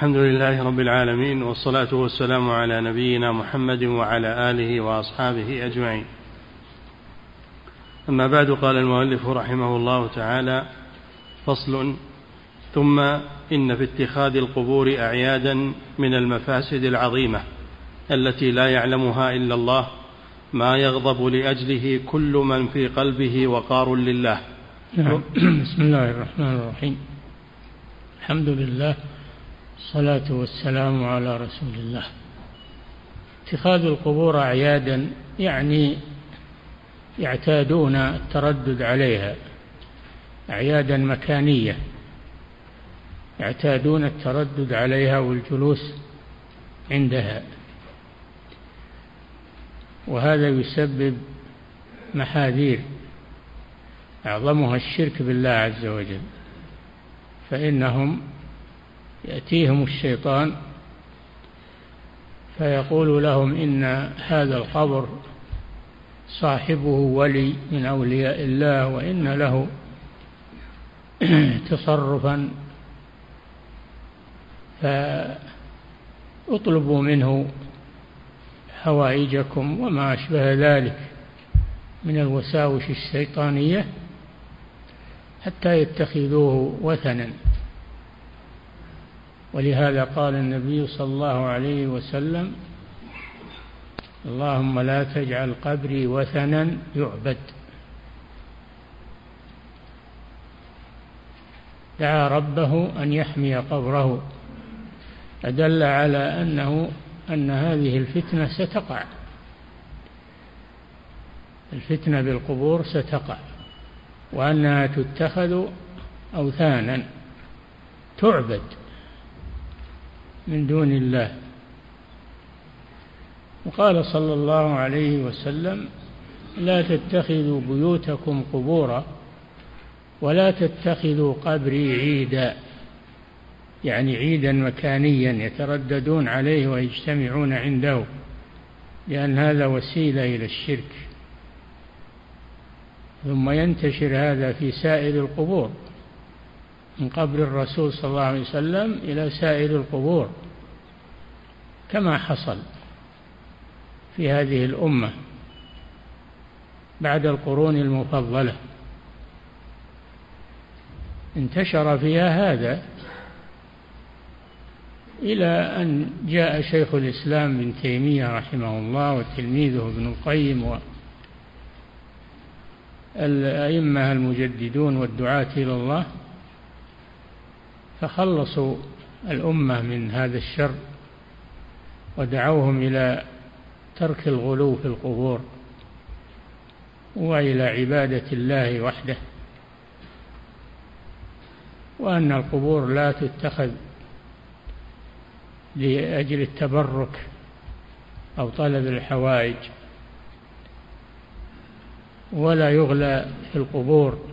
الحمد لله رب العالمين والصلاة والسلام على نبينا محمد وعلى آله وأصحابه أجمعين. أما بعد قال المؤلف رحمه الله تعالى فصل ثم إن في اتخاذ القبور أعيادا من المفاسد العظيمة التي لا يعلمها إلا الله ما يغضب لأجله كل من في قلبه وقار لله. نعم. بسم الله الرحمن الرحيم. الحمد لله الصلاة والسلام على رسول الله. اتخاذ القبور أعيادا يعني يعتادون التردد عليها أعيادا مكانية. يعتادون التردد عليها والجلوس عندها. وهذا يسبب محاذير. أعظمها الشرك بالله عز وجل. فإنهم يأتيهم الشيطان فيقول لهم إن هذا القبر صاحبه ولي من أولياء الله وإن له تصرفا فأطلبوا منه حوائجكم وما أشبه ذلك من الوساوس الشيطانية حتى يتخذوه وثنا. ولهذا قال النبي صلى الله عليه وسلم اللهم لا تجعل قبري وثنا يعبد. دعا ربه أن يحمي قبره فدل على أنه أن هذه الفتنة ستقع. الفتنة بالقبور ستقع وأنها تتخذ أوثانا تعبد. من دون الله. وقال صلى الله عليه وسلم لا تتخذوا بيوتكم قبورا ولا تتخذوا قبري عيدا. يعني عيدا مكانيا يترددون عليه ويجتمعون عنده لأن هذا وسيلة إلى الشرك. ثم ينتشر هذا في سائر القبور. من قبر الرسول صلى الله عليه وسلم إلى سائر القبور كما حصل في هذه الأمة بعد القرون المفضلة. انتشر فيها هذا إلى أن جاء شيخ الإسلام ابن تيمية رحمه الله وتلميذه ابن القيم والأئمة المجددون والدعاة إلى الله فخلصوا الأمة من هذا الشر ودعوهم إلى ترك الغلو في القبور وإلى عبادة الله وحده وأن القبور لا تتخذ لأجل التبرك أو طلب الحوائج ولا يغلى في القبور.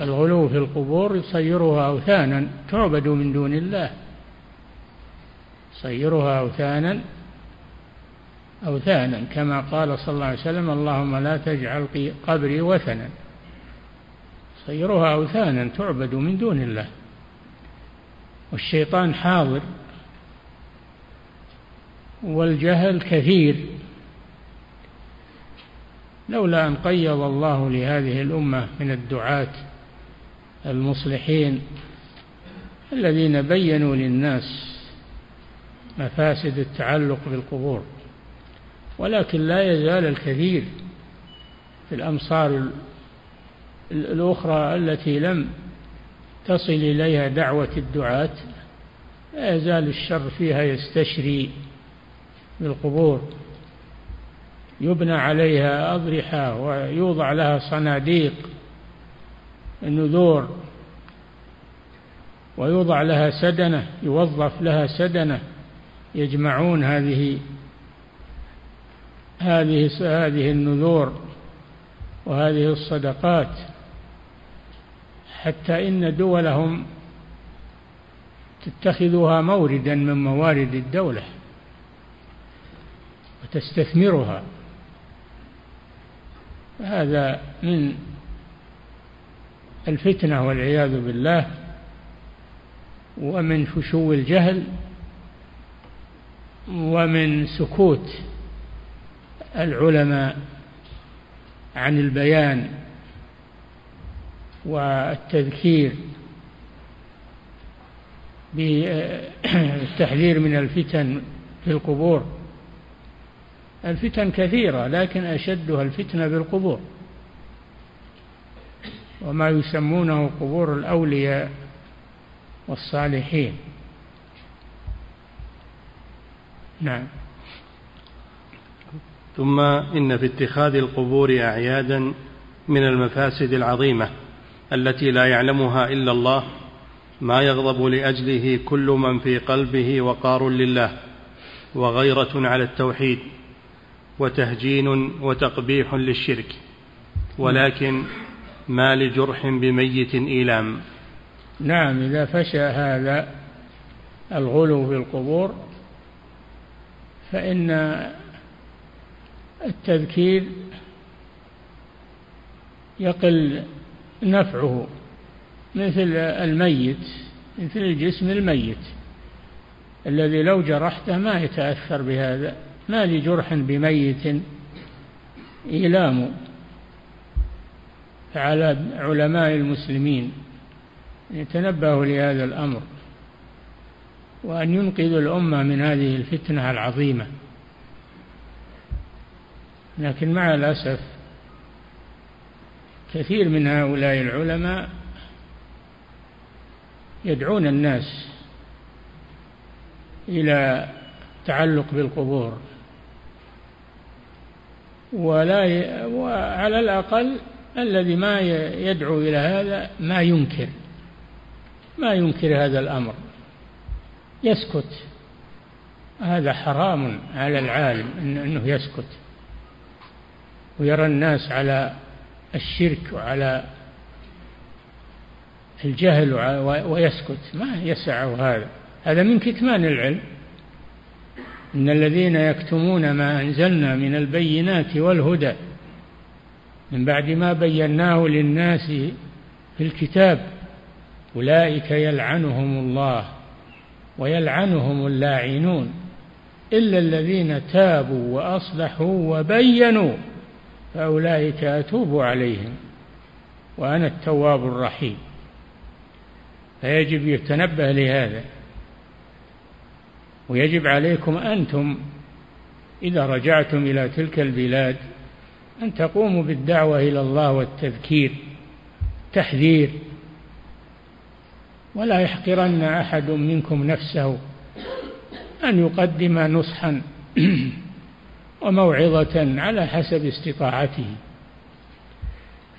الغلو في القبور يصيرها أوثانا تعبد من دون الله. يصيرها أوثانا أوثانا كما قال صلى الله عليه وسلم اللهم لا تجعل قبري وثنا. صيرها أوثانا تعبد من دون الله. والشيطان حاضر. والجهل كثير. لولا أن قيض الله لهذه الأمة من الدعاة المصلحين الذين بينوا للناس مفاسد التعلق بالقبور ولكن لا يزال الكثير في الأمصار الأخرى التي لم تصل إليها دعوة الدعاة لا يزال الشر فيها يستشري بالقبور. يبنى عليها أضرحة ويوضع لها صناديق النذور. ويوضع لها سدنة يوظف لها سدنة يجمعون هذه هذه هذه النذور وهذه الصدقات حتى إن دولهم تتخذها موردا من موارد الدولة وتستثمرها. هذا من الفتنة والعياذ بالله ومن فشو الجهل ومن سكوت العلماء عن البيان والتذكير بالتحذير من الفتن في القبور. الفتن كثيرة لكن أشدها الفتنة بالقبور. وما يسمونه قبور الأولياء والصالحين. نعم. ثم إن في اتخاذ القبور أعيادا من المفاسد العظيمة التي لا يعلمها إلا الله ما يغضب لأجله كل من في قلبه وقار لله وغيرة على التوحيد وتهجين وتقبيح للشرك ولكن ما لجرح بميت إيلام. نعم إذا فشى هذا الغلو في القبور فإن التذكير يقل نفعه مثل الميت مثل الجسم الميت. الذي لو جرحته ما يتأثر بهذا ما لجرح بميت إيلام. فعلى علماء المسلمين يتنبهوا لهذا الأمر وأن ينقذوا الأمة من هذه الفتنة العظيمة. لكن مع الأسف كثير من هؤلاء العلماء يدعون الناس إلى التعلق بالقبور ولا ي... وعلى الأقل الذي ما يدعو إلى هذا ما ينكر ما ينكر هذا الأمر. يسكت. هذا حرام على العالم أنه يسكت. ويرى الناس على الشرك وعلى الجهل ويسكت. ما يسعه هذا. هذا من كتمان العلم. إن الذين يكتمون ما أنزلنا من البينات والهدى من بعد ما بيناه للناس في الكتاب أولئك يلعنهم الله ويلعنهم اللاعنون إلا الذين تابوا وأصلحوا وبينوا فأولئك أتوب عليهم وأنا التواب الرحيم. فيجب يتنبه لهذا ويجب عليكم أنتم إذا رجعتم إلى تلك البلاد أن تقوموا بالدعوة إلى الله والتذكير تحذير. ولا يحقرن أحد منكم نفسه أن يقدم نصحا وموعظة على حسب استطاعته.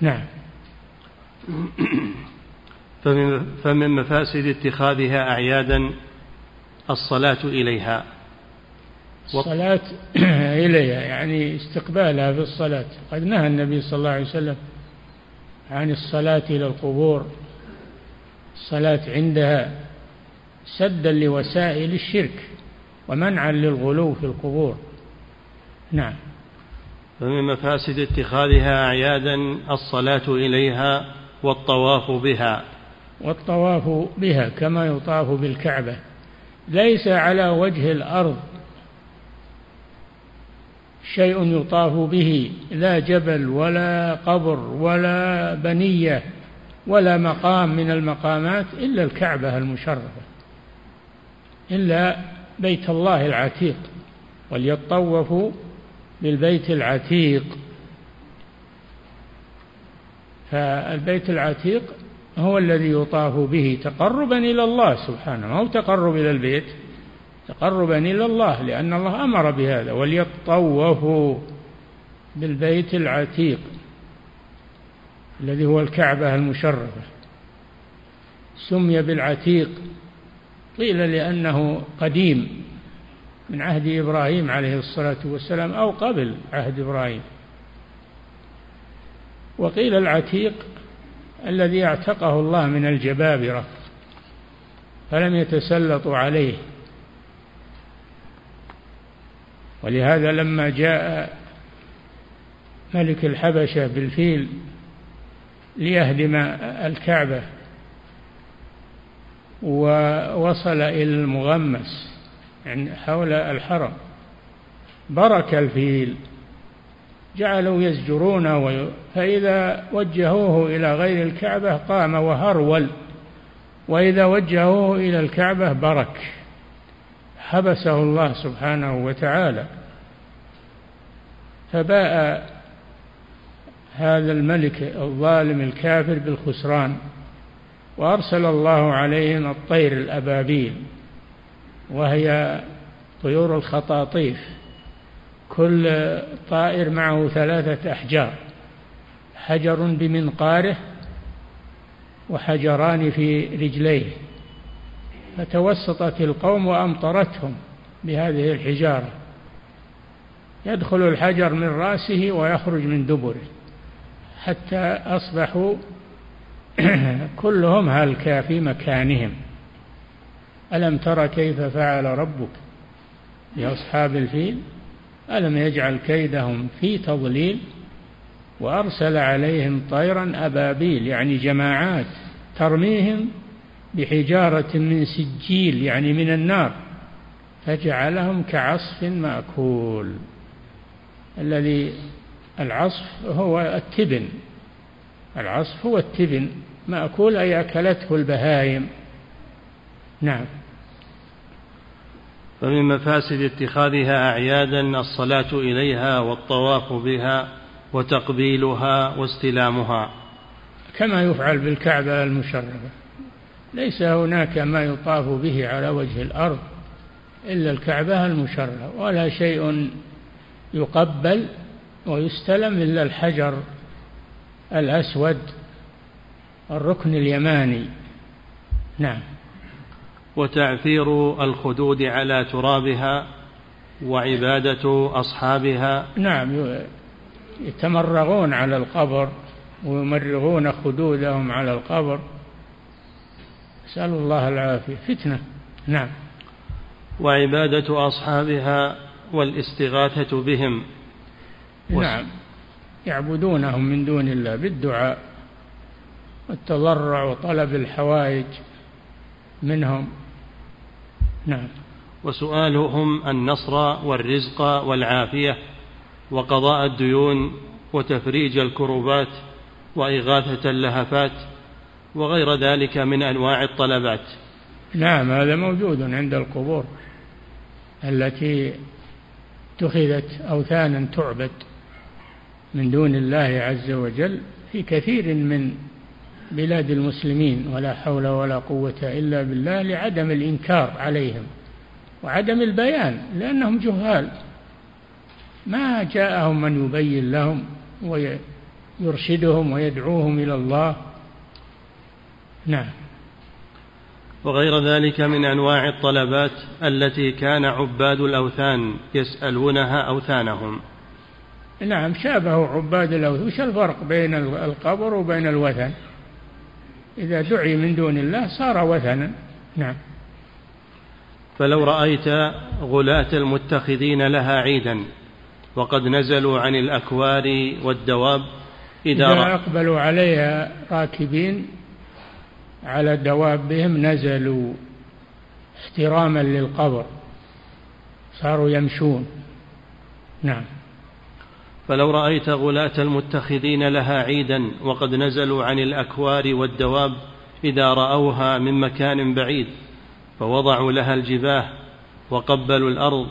نعم. فمن مفاسد اتخاذها أعيادا الصلاة إليها. الصلاة إليها يعني استقبالها في الصلاة. قد نهى النبي صلى الله عليه وسلم عن الصلاة إلى القبور الصلاة عندها سدا لوسائل الشرك ومنعا للغلو في القبور. نعم. فمن مفاسد اتخاذها أعيادا الصلاة إليها والطواف بها. والطواف بها كما يطاف بالكعبة. ليس على وجه الأرض شيء يطاف به لا جبل ولا قبر ولا بنية ولا مقام من المقامات إلا الكعبة المشرفة إلا بيت الله العتيق وليطوفوا بالبيت العتيق. فالبيت العتيق هو الذي يطاف به تقربا إلى الله سبحانه ما هو تقرب إلى البيت؟ تقربا إلى الله لأن الله أمر بهذا وليطوفوا بالبيت العتيق الذي هو الكعبة المشرفة. سمي بالعتيق قيل لأنه قديم من عهد إبراهيم عليه الصلاة والسلام أو قبل عهد إبراهيم. وقيل العتيق الذي اعتقه الله من الجبابرة فلم يتسلطوا عليه. ولهذا لما جاء ملك الحبشة بالفيل ليهدم الكعبة ووصل إلى المغمس يعني حول الحرم برك الفيل جعلوا يزجرونه فإذا وجهوه إلى غير الكعبة قام وهرول وإذا وجهوه إلى الكعبة برك. حبسه الله سبحانه وتعالى فباء هذا الملك الظالم الكافر بالخسران وأرسل الله عليهم الطير الأبابيل وهي طيور الخطاطيف كل طائر معه ثلاثة أحجار حجر بمنقاره وحجران في رجليه. فتوسطت القوم وأمطرتهم بهذه الحجارة. يدخل الحجر من رأسه ويخرج من دبره حتى أصبحوا كلهم هلكا في مكانهم. ألم تر كيف فعل ربك بأصحاب الفيل؟ ألم يجعل كيدهم في تضليل؟ وأرسل عليهم طيرا أبابيل يعني جماعات ترميهم بحجارة من سجيل يعني من النار فجعلهم كعصف مأكول. الذي العصف هو التبن العصف هو التبن مأكول أي أكلته البهائم. نعم. فمن مفاسد اتخاذها أعيادا الصلاة إليها والطواف بها وتقبيلها واستلامها. كما يفعل بالكعبة المشرفة. ليس هناك ما يطاف به على وجه الأرض إلا الكعبة المشرفة ولا شيء يقبل ويستلم إلا الحجر الأسود الركن اليماني. نعم. وتعثير الخدود على ترابها وعبادة أصحابها. نعم. يتمرغون على القبر ويمرغون خدودهم على القبر. نسأل الله العافية. فتنة. نعم. وعبادة أصحابها والاستغاثة بهم. نعم. يعبدونهم من دون الله بالدعاء والتضرع وطلب الحوائج منهم. نعم. وسؤالهم النصر والرزق والعافية وقضاء الديون وتفريج الكربات وإغاثة اللهفات وغير ذلك من أنواع الطلبات. نعم هذا موجود عند القبور التي اتخذت أوثانا تعبد من دون الله عز وجل في كثير من بلاد المسلمين ولا حول ولا قوة إلا بالله لعدم الإنكار عليهم وعدم البيان لأنهم جهال. ما جاءهم من يبين لهم ويرشدهم ويدعوهم إلى الله نعم. وغير ذلك من أنواع الطلبات التي كان عباد الأوثان يسألونها أوثانهم. نعم شابهوا عباد الأوثان. وش الفرق بين القبر وبين الوثن؟ إذا دعي من دون الله صار وثنا. نعم. فلو رأيت غلاة المتخذين لها عيدا وقد نزلوا عن الأكوار والدواب إذا, إذا أقبلوا عليها راكبين على دوابهم نزلوا احتراما للقبر صاروا يمشون. نعم. فلو رأيت غلاة المتخذين لها عيدا وقد نزلوا عن الأكوار والدواب إذا رأوها من مكان بعيد فوضعوا لها الجباه وقبلوا الأرض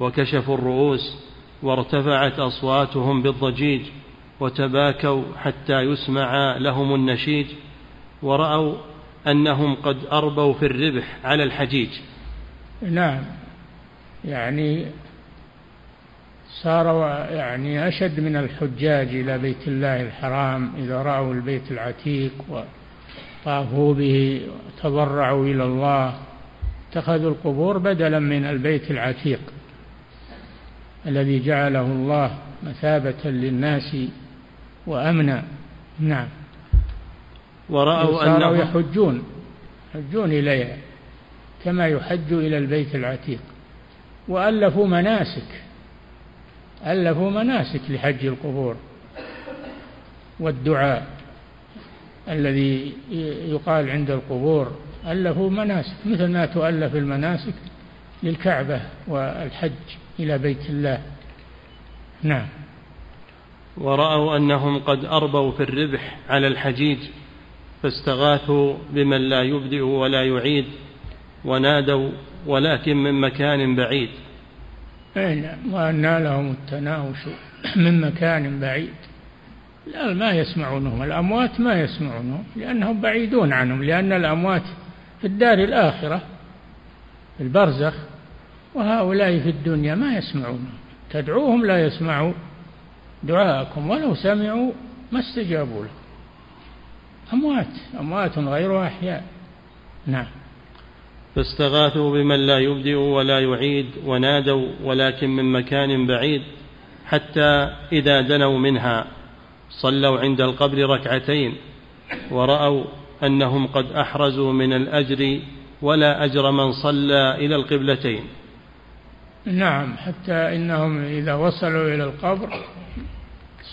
وكشفوا الرؤوس وارتفعت أصواتهم بالضجيج وتباكوا حتى يسمع لهم النشيج. ورأوا أنهم قد أربوا في الربح على الحجيج. نعم. يعني صاروا يعني أشد من الحجاج إلى بيت الله الحرام إذا رأوا البيت العتيق وطافوا به وتضرعوا إلى الله اتخذوا القبور بدلا من البيت العتيق الذي جعله الله مثابة للناس وأمنا. نعم. ورأوا أنهم يحجون يحجون إليها كما يحج إلى البيت العتيق. وألفوا مناسك ألفوا مناسك لحج القبور والدعاء الذي يقال عند القبور. ألفوا مناسك مثل ما تؤلف المناسك للكعبة والحج إلى بيت الله. نعم. ورأوا أنهم قد أربوا في الربح على الحجيج. فاستغاثوا بمن لا يبدئ ولا يعيد ونادوا ولكن من مكان بعيد. أي نعم وأنى لهم التناوش من مكان بعيد. لا ما يسمعونهم الأموات ما يسمعونهم لأنهم بعيدون عنهم لأن الأموات في الدار الآخرة في البرزخ وهؤلاء في الدنيا ما يسمعون تدعوهم لا يسمعوا دعاءكم ولو سمعوا ما استجابوا له أموات أموات غير أحياء. نعم. فاستغاثوا بمن لا يبدئ ولا يعيد ونادوا ولكن من مكان بعيد حتى إذا دنوا منها صلوا عند القبر ركعتين ورأوا أنهم قد أحرزوا من الأجر ولا أجر من صلى إلى القبلتين. نعم حتى إنهم إذا وصلوا إلى القبر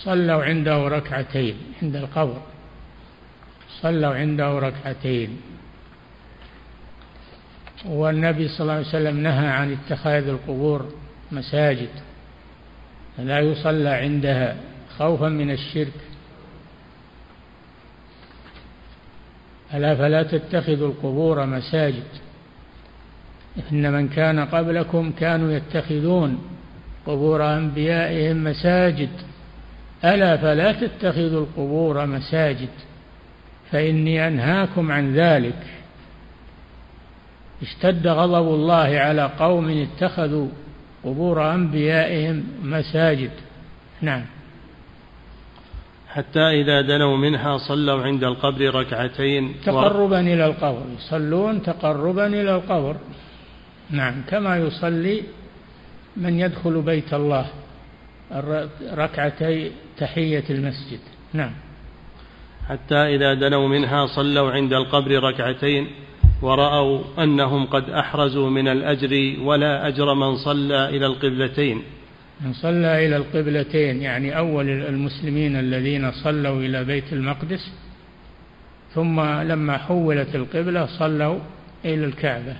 صلوا عنده ركعتين عند القبر. صلوا عنده ركعتين. والنبي صلى الله عليه وسلم نهى عن اتخاذ القبور مساجد لا يصلى عندها خوفا من الشرك. ألا فلا تتخذوا القبور مساجد؟ إن من كان قبلكم كانوا يتخذون قبور أنبيائهم مساجد. ألا فلا تتخذوا القبور مساجد؟ فإني أنهاكم عن ذلك. اشتد غضب الله على قوم اتخذوا قبور أنبيائهم مساجد. نعم. حتى إذا دنوا منها صلوا عند القبر ركعتين تقربا و... إلى القبر. يصلون تقربا إلى القبر. نعم. كما يصلي من يدخل بيت الله ركعتي تحية المسجد. نعم. حتى إذا دنوا منها صلوا عند القبر ركعتين ورأوا أنهم قد أحرزوا من الأجر ولا أجر من صلى إلى القبلتين. من صلى إلى القبلتين يعني أول المسلمين الذين صلوا إلى بيت المقدس ثم لما حولت القبلة صلوا إلى الكعبة.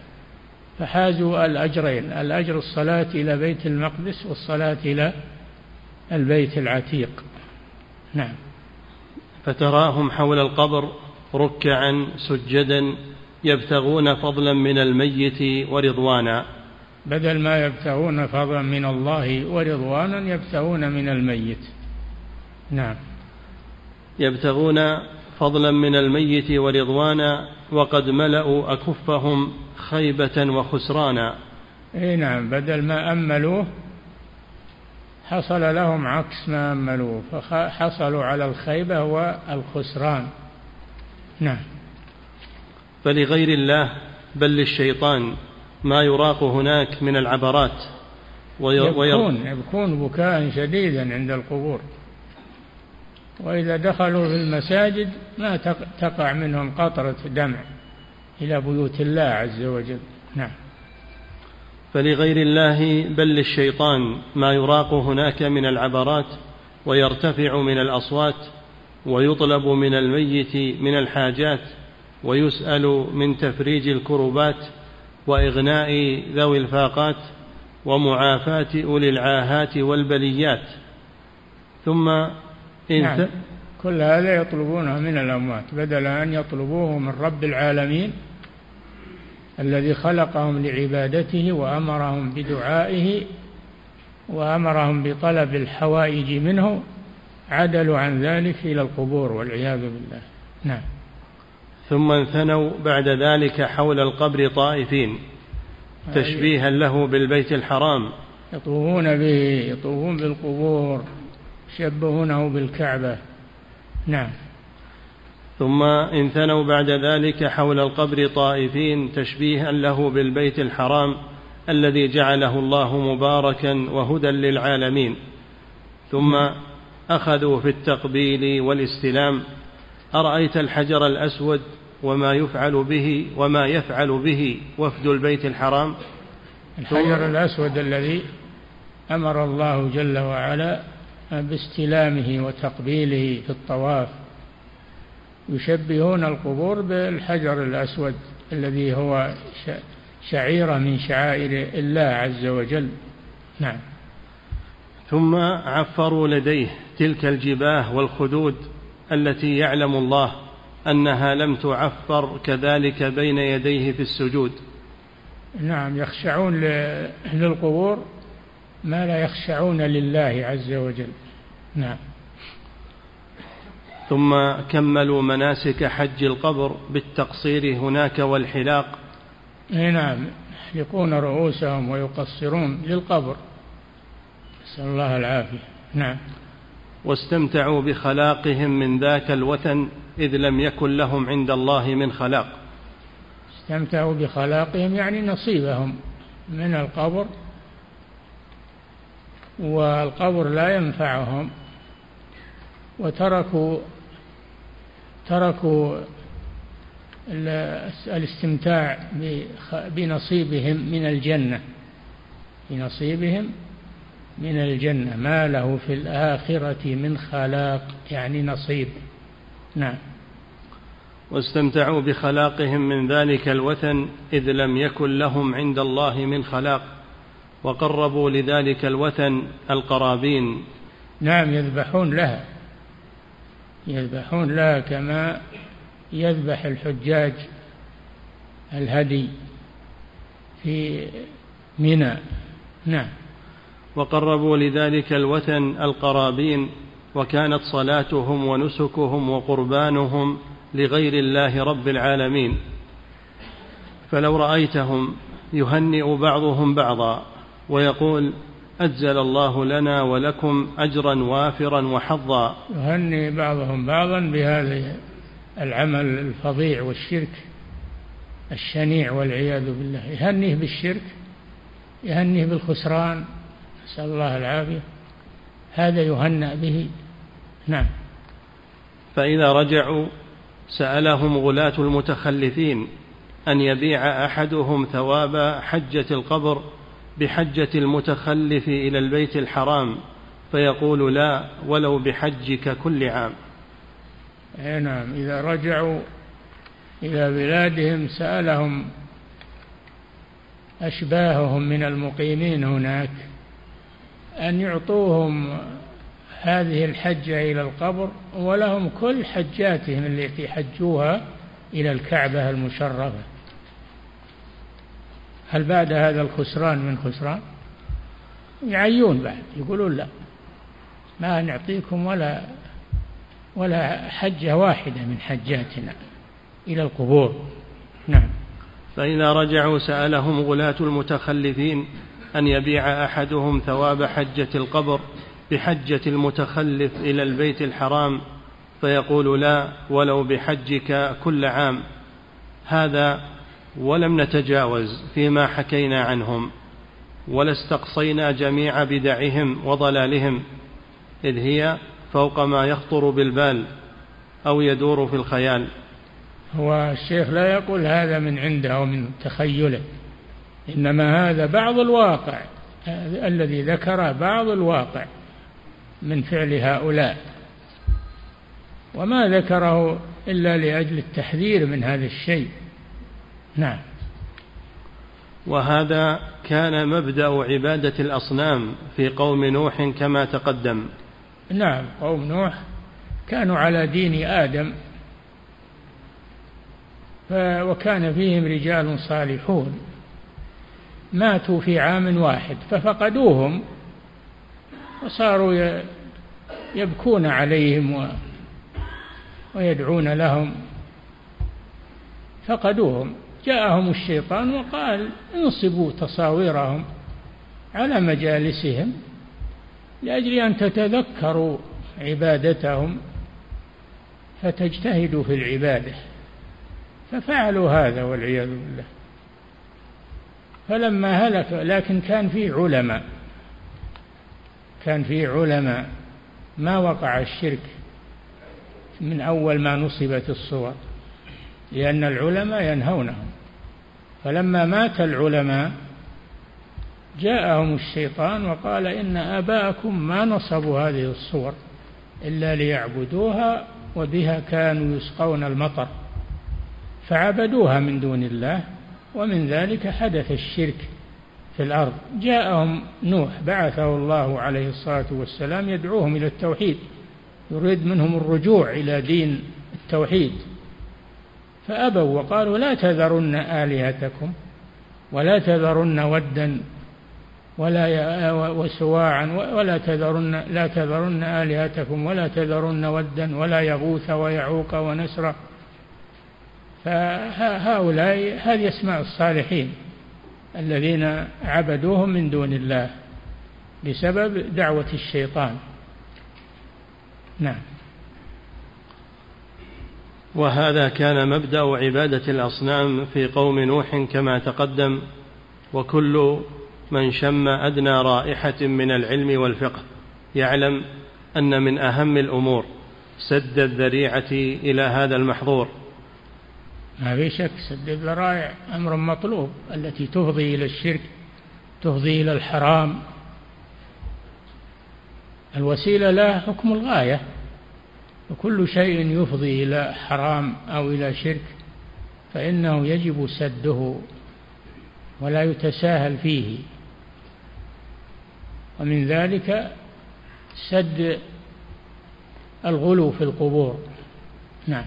فحازوا الأجرين الأجر الصلاة إلى بيت المقدس والصلاة إلى البيت العتيق. نعم. فتراهم حول القبر ركعا سجدا يبتغون فضلا من الميت ورضوانا. بدل ما يبتغون فضلا من الله ورضوانا يبتغون من الميت. نعم. يبتغون فضلا من الميت ورضوانا وقد ملأوا أكفهم خيبة وخسرانا. اي نعم بدل ما أملوه حصل لهم عكس ما أملوه فحصلوا على الخيبة والخسران. نعم. فلغير الله بل للشيطان ما يراق هناك من العبرات. يبكون يبكون بكاء شديدا عند القبور. وإذا دخلوا في المساجد ما تقع منهم قطرة دمع إلى بيوت الله عز وجل. نعم. فلغير الله بل للشيطان ما يراق هناك من العبرات ويرتفع من الأصوات ويطلب من الميت من الحاجات ويسأل من تفريج الكربات وإغناء ذوي الفاقات ومعافاة أولي العاهات والبليات ثم نعم. كل هذا يطلبونه من الأموات بدل أن يطلبوه من رب العالمين الذي خلقهم لعبادته وأمرهم بدعائه وأمرهم بطلب الحوائج منه عدلوا عن ذلك إلى القبور والعياذ بالله. نعم. ثم انثنوا بعد ذلك حول القبر طائفين تشبيها له بالبيت الحرام. يطوفون به يطوفون بالقبور يشبهونه بالكعبة. نعم. ثم انثنوا بعد ذلك حول القبر طائفين تشبيها له بالبيت الحرام الذي جعله الله مباركا وهدى للعالمين. ثم أخذوا في التقبيل والاستلام. أرأيت الحجر الأسود وما يفعل به وما يفعل به وفد البيت الحرام؟ الحجر الأسود الذي أمر الله جل وعلا باستلامه وتقبيله في الطواف يشبهون القبور بالحجر الأسود الذي هو شعيرة من شعائر الله عز وجل. نعم. ثم عفروا لديه تلك الجباه والخدود التي يعلم الله أنها لم تعفر كذلك بين يديه في السجود. نعم. يخشعون للقبور ما لا يخشعون لله عز وجل. نعم. ثم كملوا مناسك حج القبر بالتقصير هناك والحلاق. نعم يحلقون رؤوسهم ويقصرون للقبر. نسأل الله العافية. نعم. واستمتعوا بخلاقهم من ذاك الوثن إذ لم يكن لهم عند الله من خلاق. استمتعوا بخلاقهم يعني نصيبهم من القبر والقبر لا ينفعهم. وتركوا تركوا الاستمتاع بنصيبهم من الجنة. بنصيبهم من الجنة. ما له في الآخرة من خلاق يعني نصيب. نعم. واستمتعوا بخلاقهم من ذلك الوثن إذ لم يكن لهم عند الله من خلاق وقربوا لذلك الوثن القرابين. نعم يذبحون لها. يذبحون لها كما يذبح الحجاج الهدي في منى. نعم. وقربوا لذلك الوثن القرابين وكانت صلاتهم ونسكهم وقربانهم لغير الله رب العالمين. فلو رأيتهم يهنئ بعضهم بعضا ويقول أجزل الله لنا ولكم أجرا وافرا وحظا. يهنئ بعضهم بعضا بهذا العمل الفظيع والشرك الشنيع والعياذ بالله. يهنيه بالشرك يهنيه بالخسران نسأل الله العافية. هذا يهنأ به. نعم. فإذا رجعوا سألهم غلاة المتخلفين أن يبيع أحدهم ثواب حجة القبر بحجة المتخلف إلى البيت الحرام فيقول لا ولو بحجك كل عام. أي نعم. إذا رجعوا إلى بلادهم سألهم أشباههم من المقيمين هناك أن يعطوهم هذه الحجة إلى القبر ولهم كل حجاتهم التي حجوها إلى الكعبة المشرفة. هل بعد هذا الخسران من خسران؟ يعيون بعد يقولون لا. ما نعطيكم ولا ولا حجة واحدة من حجاتنا إلى القبور. نعم. فإذا رجعوا سألهم غلاة المتخلفين أن يبيع أحدهم ثواب حجة القبر بحجة المتخلف إلى البيت الحرام فيقول لا ولو بحجك كل عام. هذا ولم نتجاوز فيما حكينا عنهم ولا استقصينا جميع بدعهم وضلالهم إذ هي فوق ما يخطر بالبال أو يدور في الخيال. هو الشيخ لا يقول هذا من عنده أو من تخيله إنما هذا بعض الواقع الذي ذكر بعض الواقع من فعل هؤلاء. وما ذكره إلا لأجل التحذير من هذا الشيء. نعم. وهذا كان مبدأ عبادة الأصنام في قوم نوح كما تقدم. نعم قوم نوح كانوا على دين آدم وكان فيهم رجال صالحون. ماتوا في عام واحد ففقدوهم وصاروا يبكون عليهم ويدعون لهم فقدوهم. جاءهم الشيطان وقال انصبوا تصاويرهم على مجالسهم لأجل أن تتذكروا عبادتهم فتجتهدوا في العبادة ففعلوا هذا والعياذ بالله. فلما هلك لكن كان في علماء كان في علماء. ما وقع الشرك من أول ما نصبت الصور لأن العلماء ينهونهم. فلما مات العلماء جاءهم الشيطان وقال إن آباءكم ما نصبوا هذه الصور إلا ليعبدوها وبها كانوا يسقون المطر فعبدوها من دون الله ومن ذلك حدث الشرك في الأرض. جاءهم نوح بعثه الله عليه الصلاة والسلام يدعوهم إلى التوحيد يريد منهم الرجوع إلى دين التوحيد. فأبوا وقالوا لا تذرن آلهتكم ولا تذرن ودا ولا وسواعا ولا تذرن لا تذرن آلهتكم ولا تذرن ودا ولا يغوث ويعوق ونسرا فهؤلاء هذه أسماء الصالحين الذين عبدوهم من دون الله بسبب دعوة الشيطان. نعم. وهذا كان مبدأ عبادة الأصنام في قوم نوح كما تقدم وكل من شم أدنى رائحة من العلم والفقه يعلم أن من أهم الأمور سد الذريعة إلى هذا المحظور. ما في شك سد الذرائع أمر مطلوب التي تفضي إلى الشرك تفضي إلى الحرام. الوسيلة لها حكم الغاية. وكل شيء يفضي إلى حرام أو إلى شرك فإنه يجب سده ولا يتساهل فيه. ومن ذلك سد الغلو في القبور. نعم.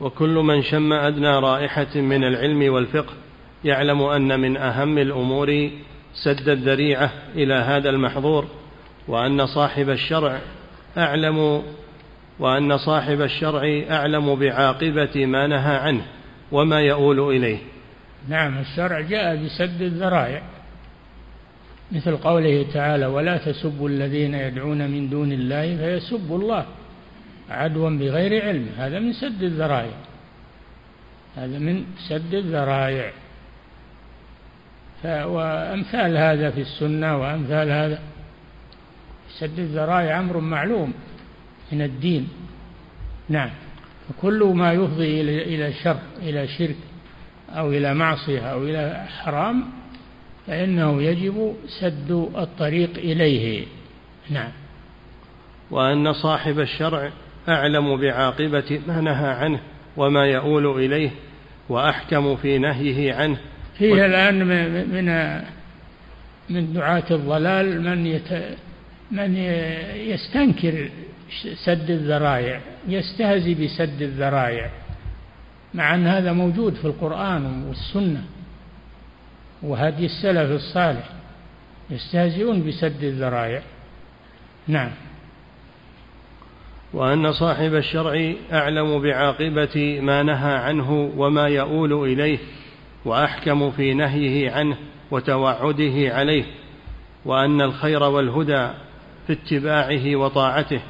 وكل من شم أدنى رائحة من العلم والفقه يعلم أن من أهم الأمور سد الذريعة إلى هذا المحظور وأن صاحب الشرع أعلم وأن صاحب الشرع أعلم بعاقبة ما نهى عنه وما يؤول إليه. نعم الشرع جاء بسد الذرائع. مثل قوله تعالى ولا تسبوا الذين يدعون من دون الله فيسبوا الله عدوا بغير علم. هذا من سد الذرائع. هذا من سد الذرائع. وأمثال هذا في السنة وأمثال هذا. سد الذرائع أمر معلوم. من الدين. نعم. فكل ما يفضي إلى شر إلى شرك أو إلى معصية أو إلى حرام فإنه يجب سد الطريق إليه. نعم. وأن صاحب الشرع أعلم بعاقبة ما نهى عنه وما يؤول إليه وأحكم في نهيه عنه. فيه الآن من من دعاة الضلال من يت من يستنكر سد الذرائع يستهزي بسد الذرائع. مع أن هذا موجود في القرآن والسنة وهدي السلف الصالح يستهزئون بسد الذرائع. نعم. وأن صاحب الشرع أعلم بعاقبة ما نهى عنه وما يؤول إليه وأحكم في نهيه عنه وتوعده عليه وأن الخير والهدى في اتباعه وطاعته.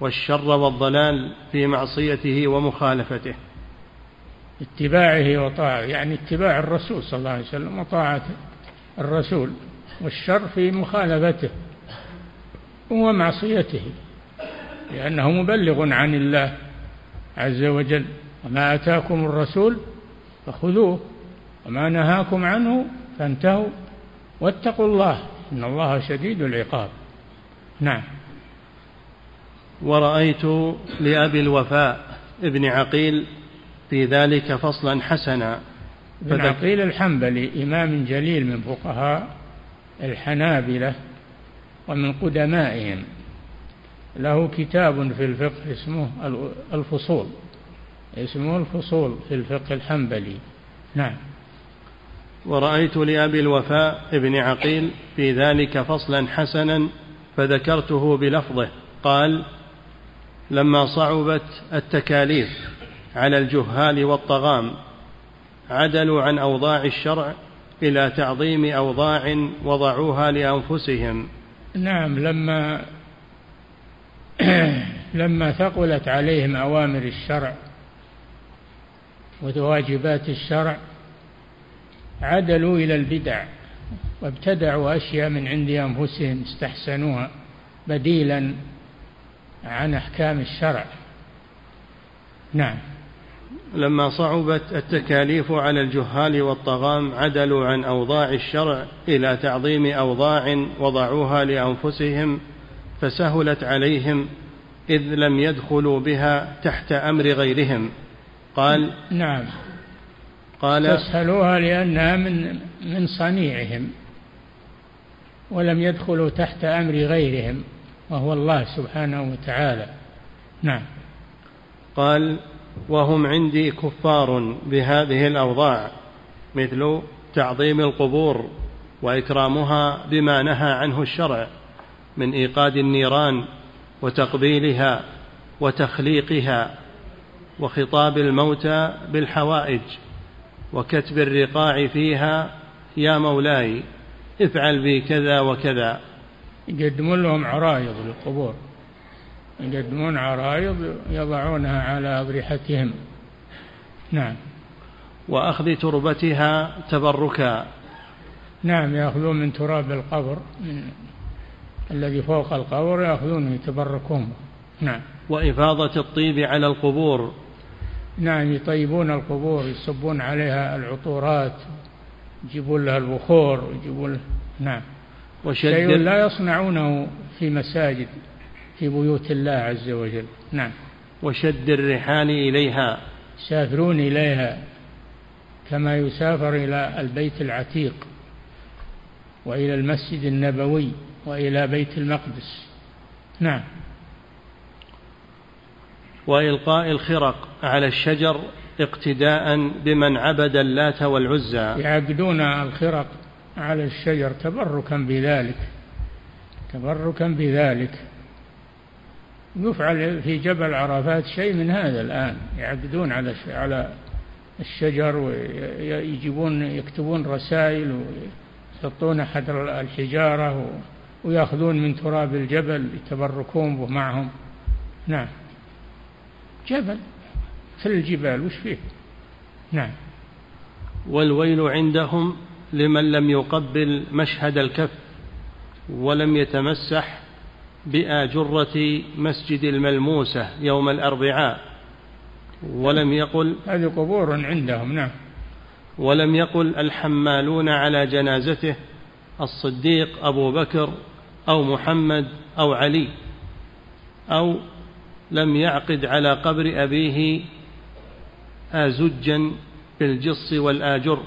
والشر والضلال في معصيته ومخالفته. اتباعه وطاعته يعني اتباع الرسول صلى الله عليه وسلم وطاعة الرسول والشر في مخالفته ومعصيته لأنه مبلغ عن الله عز وجل. وما آتاكم الرسول فخذوه وما نهاكم عنه فانتهوا واتقوا الله إن الله شديد العقاب. نعم. ورأيت لأبي الوفاء ابن عقيل في ذلك فصلا حسنا. ابن عقيل الحنبلي إمام جليل من فقهاء الحنابلة ومن قدمائهم. له كتاب في الفقه اسمه الفصول. اسمه الفصول في الفقه الحنبلي. نعم. ورأيت لأبي الوفاء ابن عقيل في ذلك فصلا حسنا فذكرته بلفظه. قال لما صعبت التكاليف على الجهال والطغام عدلوا عن أوضاع الشرع إلى تعظيم أوضاع وضعوها لأنفسهم. نعم لما لما ثقلت عليهم أوامر الشرع وواجبات الشرع عدلوا إلى البدع وابتدعوا أشياء من عند أنفسهم استحسنوها بديلا عن أحكام الشرع. نعم. لما صعبت التكاليف على الجهال والطغام عدلوا عن أوضاع الشرع إلى تعظيم أوضاع وضعوها لأنفسهم فسهلت عليهم إذ لم يدخلوا بها تحت أمر غيرهم. قال نعم. قال تسهلوها لأنها من من صنيعهم ولم يدخلوا تحت أمر غيرهم. وهو الله سبحانه وتعالى. نعم. قال وهم عندي كفار بهذه الأوضاع مثل تعظيم القبور وإكرامها بما نهى عنه الشرع من إيقاد النيران وتقبيلها وتخليقها وخطاب الموتى بالحوائج وكتب الرقاع فيها يا مولاي افعل بي كذا وكذا. يقدمون لهم عرايض للقبور. يقدمون عرايض يضعونها على أضرحتهم. نعم. وأخذ تربتها تبركا. نعم يأخذون من تراب القبر من الذي فوق القبر يأخذونه يتبركون. نعم. وإفاضة الطيب على القبور. نعم يطيبون القبور يصبون عليها العطورات يجيبون لها البخور ويجيبون نعم. شيء لا يصنعونه في مساجد في بيوت الله عز وجل. نعم. وشد الرحال إليها. يسافرون إليها كما يسافر إلى البيت العتيق وإلى المسجد النبوي وإلى بيت المقدس. نعم. وإلقاء الخرق على الشجر اقتداء بمن عبد اللات والعزى. يعقدون الخرق على الشجر تبركا بذلك تبركا بذلك. يفعل في جبل عرفات شيء من هذا الآن يعقدون على على الشجر ويجيبون يكتبون رسائل ويحطون حجر الحجارة ويأخذون من تراب الجبل يتبركون به معهم. نعم. جبل مثل الجبال وش فيه؟ نعم. والويل عندهم لمن لم يقبل مشهد الكف ولم يتمسح بآجرة مسجد الملموسة يوم الأربعاء. ولم يقل هذه قبور عندهم نعم. ولم يقل الحمالون على جنازته الصديق أبو بكر أو محمد أو علي أو لم يعقد على قبر أبيه آزجا بالجص والآجر.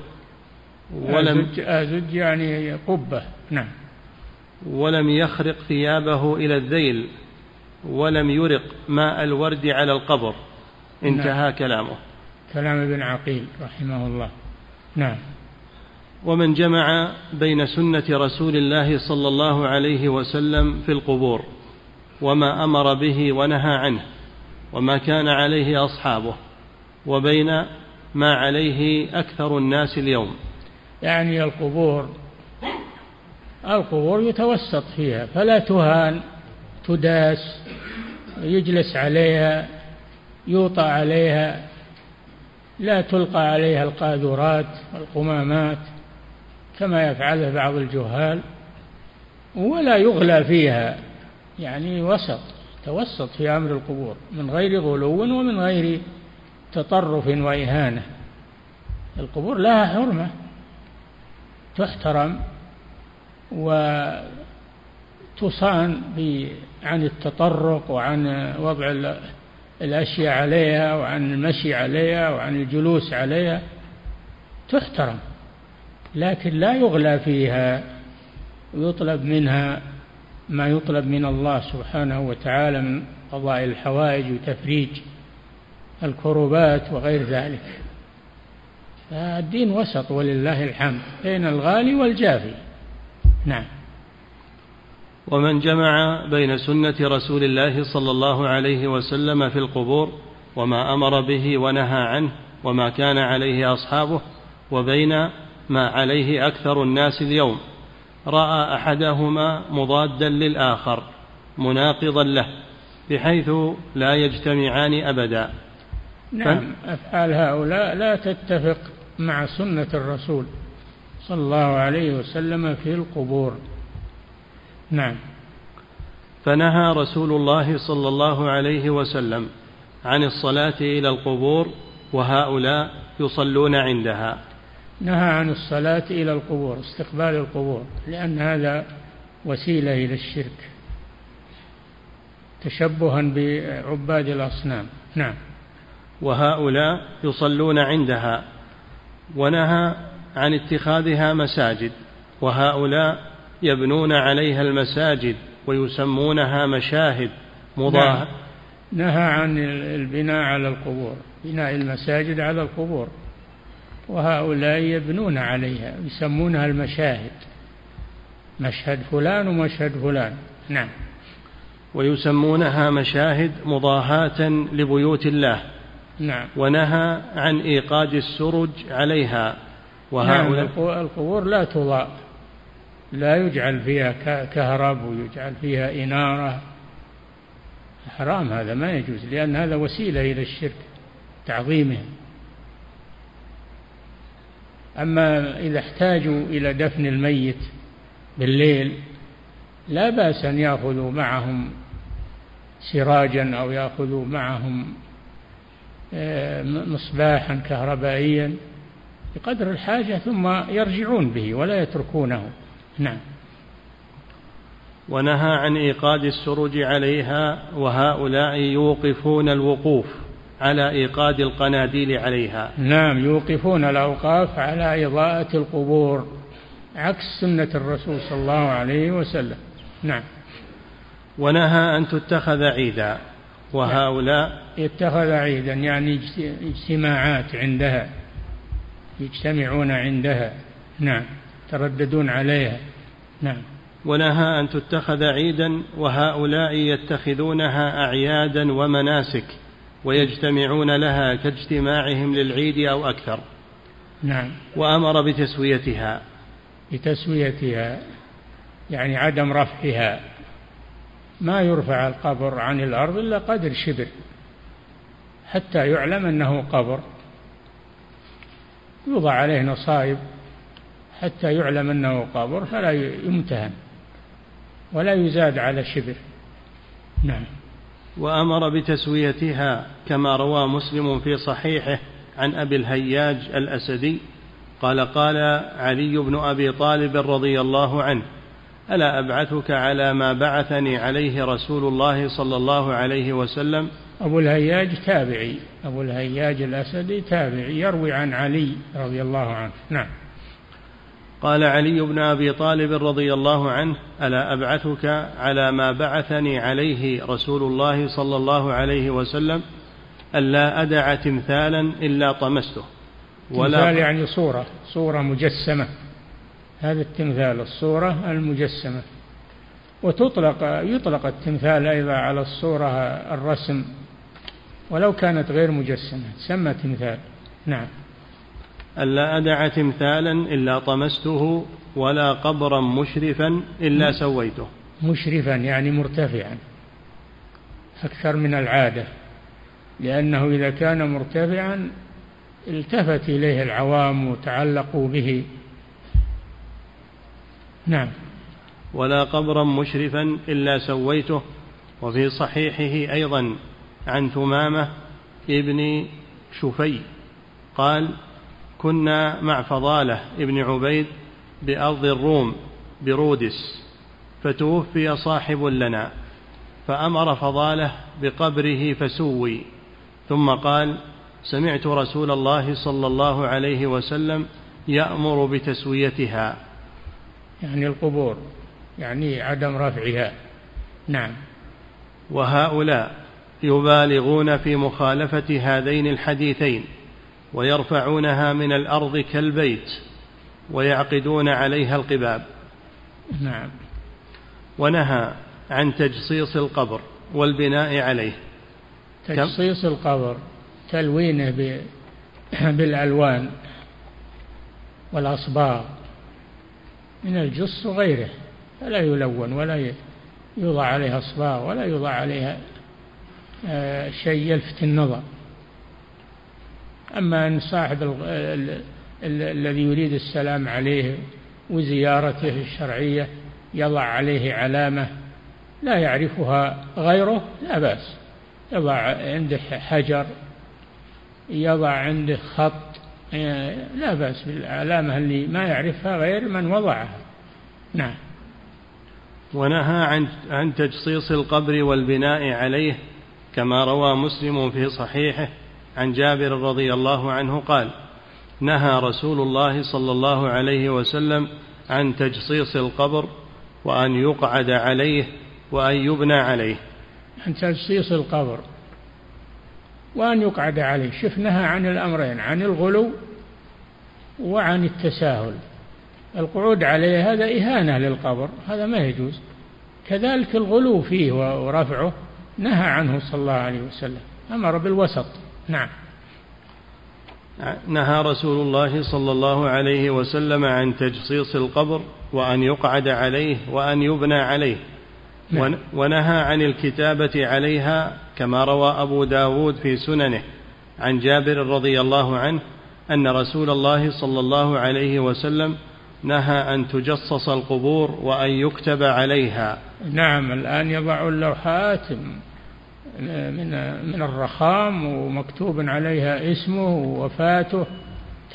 ولم آزج, آزج يعني قبة. نعم. ولم يخرق ثيابه إلى الذيل ولم يرق ماء الورد على القبر. انتهى نعم. كلامه. كلام ابن عقيل رحمه الله. نعم. ومن جمع بين سنة رسول الله صلى الله عليه وسلم في القبور وما أمر به ونهى عنه وما كان عليه أصحابه وبين ما عليه أكثر الناس اليوم. يعني القبور. القبور يتوسط فيها فلا تهان تداس يجلس عليها يوطى عليها لا تلقى عليها القاذورات والقمامات كما يفعله بعض الجهال ولا يغلى فيها. يعني وسط توسط في أمر القبور من غير غلو ومن غير تطرف وإهانة. القبور لها حرمة. تحترم وتصان عن التطرق وعن وضع الأشياء عليها وعن المشي عليها وعن الجلوس عليها تحترم لكن لا يغلى فيها ويطلب منها ما يطلب من الله سبحانه وتعالى من قضاء الحوائج وتفريج الكروبات وغير ذلك. الدين وسط ولله الحمد بين الغالي والجافي. نعم. ومن جمع بين سنة رسول الله صلى الله عليه وسلم في القبور وما أمر به ونهى عنه وما كان عليه أصحابه وبين ما عليه أكثر الناس اليوم رأى أحدهما مضادا للآخر مناقضا له بحيث لا يجتمعان أبدا. نعم أفعال هؤلاء لا تتفق مع سنة الرسول صلى الله عليه وسلم في القبور. نعم. فنهى رسول الله صلى الله عليه وسلم عن الصلاة إلى القبور وهؤلاء يصلون عندها. نهى عن الصلاة إلى القبور استقبال القبور لأن هذا وسيلة إلى الشرك. تشبها بعباد الأصنام. نعم. وهؤلاء يصلون عندها. ونهى عن اتخاذها مساجد وهؤلاء يبنون عليها المساجد ويسمونها مشاهد مضاهة نعم. نهى عن البناء على القبور بناء المساجد على القبور وهؤلاء يبنون عليها يسمونها المشاهد. مشهد فلان ومشهد فلان. نعم. ويسمونها مشاهد مضاهاة لبيوت الله. نعم. ونهى عن إيقاد السرج عليها. وهؤلاء نعم القبور لا تضاء. لا يجعل فيها كهرب ويجعل فيها إنارة. حرام هذا ما يجوز لأن هذا وسيلة إلى الشرك تعظيمه. أما إذا احتاجوا إلى دفن الميت بالليل لا بأس أن يأخذوا معهم سراجا أو يأخذوا معهم مصباحا كهربائيا بقدر الحاجة ثم يرجعون به ولا يتركونه. نعم. ونهى عن إيقاد السرج عليها وهؤلاء يوقفون الوقوف على إيقاد القناديل عليها. نعم يوقفون الأوقاف على إضاءة القبور عكس سنة الرسول صلى الله عليه وسلم. نعم. ونهى أن تتخذ عيدا. وهؤلاء يتخذ عيدا يعني اجتماعات عندها يجتمعون عندها نعم ترددون عليها نعم. ونهى أن تتخذ عيدا وهؤلاء يتخذونها أعيادا ومناسك ويجتمعون لها كاجتماعهم للعيد أو أكثر. نعم. وأمر بتسويتها. بتسويتها يعني عدم رفعها. ما يرفع القبر عن الأرض إلا قدر شبر حتى يعلم أنه قبر. يوضع عليه نصائب حتى يعلم أنه قبر فلا يمتهن ولا يزاد على شبر. نعم. وأمر بتسويتها كما روى مسلم في صحيحه عن أبي الهياج الأسدي قال قال علي بن أبي طالب رضي الله عنه ألا أبعثك على ما بعثني عليه رسول الله صلى الله عليه وسلم؟ أبو الهياج تابعي. أبو الهياج الأسدي تابعي يروي عن علي رضي الله عنه. نعم. قال علي بن أبي طالب رضي الله عنه ألا أبعثك على ما بعثني عليه رسول الله صلى الله عليه وسلم؟ الا أدع تمثالا إلا طمسته. ولا تمثال يعني صورة صورة مجسمة. هذا التمثال الصورة المجسمة. وتطلق يطلق التمثال أيضا على الصورة الرسم ولو كانت غير مجسمة تسمى تمثال. نعم. ألا أدع تمثالا إلا طمسته ولا قبرا مشرفا إلا سويته. مشرفا يعني مرتفعا أكثر من العادة. لأنه إذا كان مرتفعا التفت إليه العوام وتعلقوا به. نعم. ولا قبرا مشرفا إلا سويته وفي صحيحه أيضا عن ثمامة ابن شفي قال كنا مع فضالة ابن عبيد بأرض الروم برودس فتوفي صاحب لنا فأمر فضالة بقبره فسوي ثم قال سمعت رسول الله صلى الله عليه وسلم يأمر بتسويتها يعني القبور يعني عدم رفعها. نعم. وهؤلاء يبالغون في مخالفة هذين الحديثين ويرفعونها من الأرض كالبيت ويعقدون عليها القباب. نعم. ونهى عن تجصيص القبر والبناء عليه. تجصيص القبر تلوينه بالألوان والأصباغ. من الجص وغيره فلا يلون ولا يوضع عليها أصباغ ولا يوضع عليها آه، شيء يلفت النظر. أما أن صاحب الذي يريد السلام عليه وزيارته الشرعية يضع عليه علامة لا يعرفها غيره لا بأس. يضع عنده حجر يضع عنده خط لا بأس بالعلامة اللي ما يعرفها غير من وضعها. نعم. ونهى عن عن تجصيص القبر والبناء عليه كما روى مسلم في صحيحه عن جابر رضي الله عنه قال نهى رسول الله صلى الله عليه وسلم عن تجصيص القبر وأن يقعد عليه وأن يبنى عليه. عن تجصيص القبر. وأن يقعد عليه. شف نهى عن الأمرين عن الغلو وعن التساهل. القعود عليه هذا إهانة للقبر هذا ما يجوز. كذلك الغلو فيه ورفعه نهى عنه صلى الله عليه وسلم. أمر بالوسط. نعم. نهى رسول الله صلى الله عليه وسلم عن تجصيص القبر وأن يقعد عليه وأن يبنى عليه. ونهى عن الكتابة عليها كما روى أبو داود في سننه عن جابر رضي الله عنه أن رسول الله صلى الله عليه وسلم نهى أن تجصص القبور وأن يكتب عليها. نعم الآن يضع اللوحات من من الرخام ومكتوب عليها اسمه ووفاته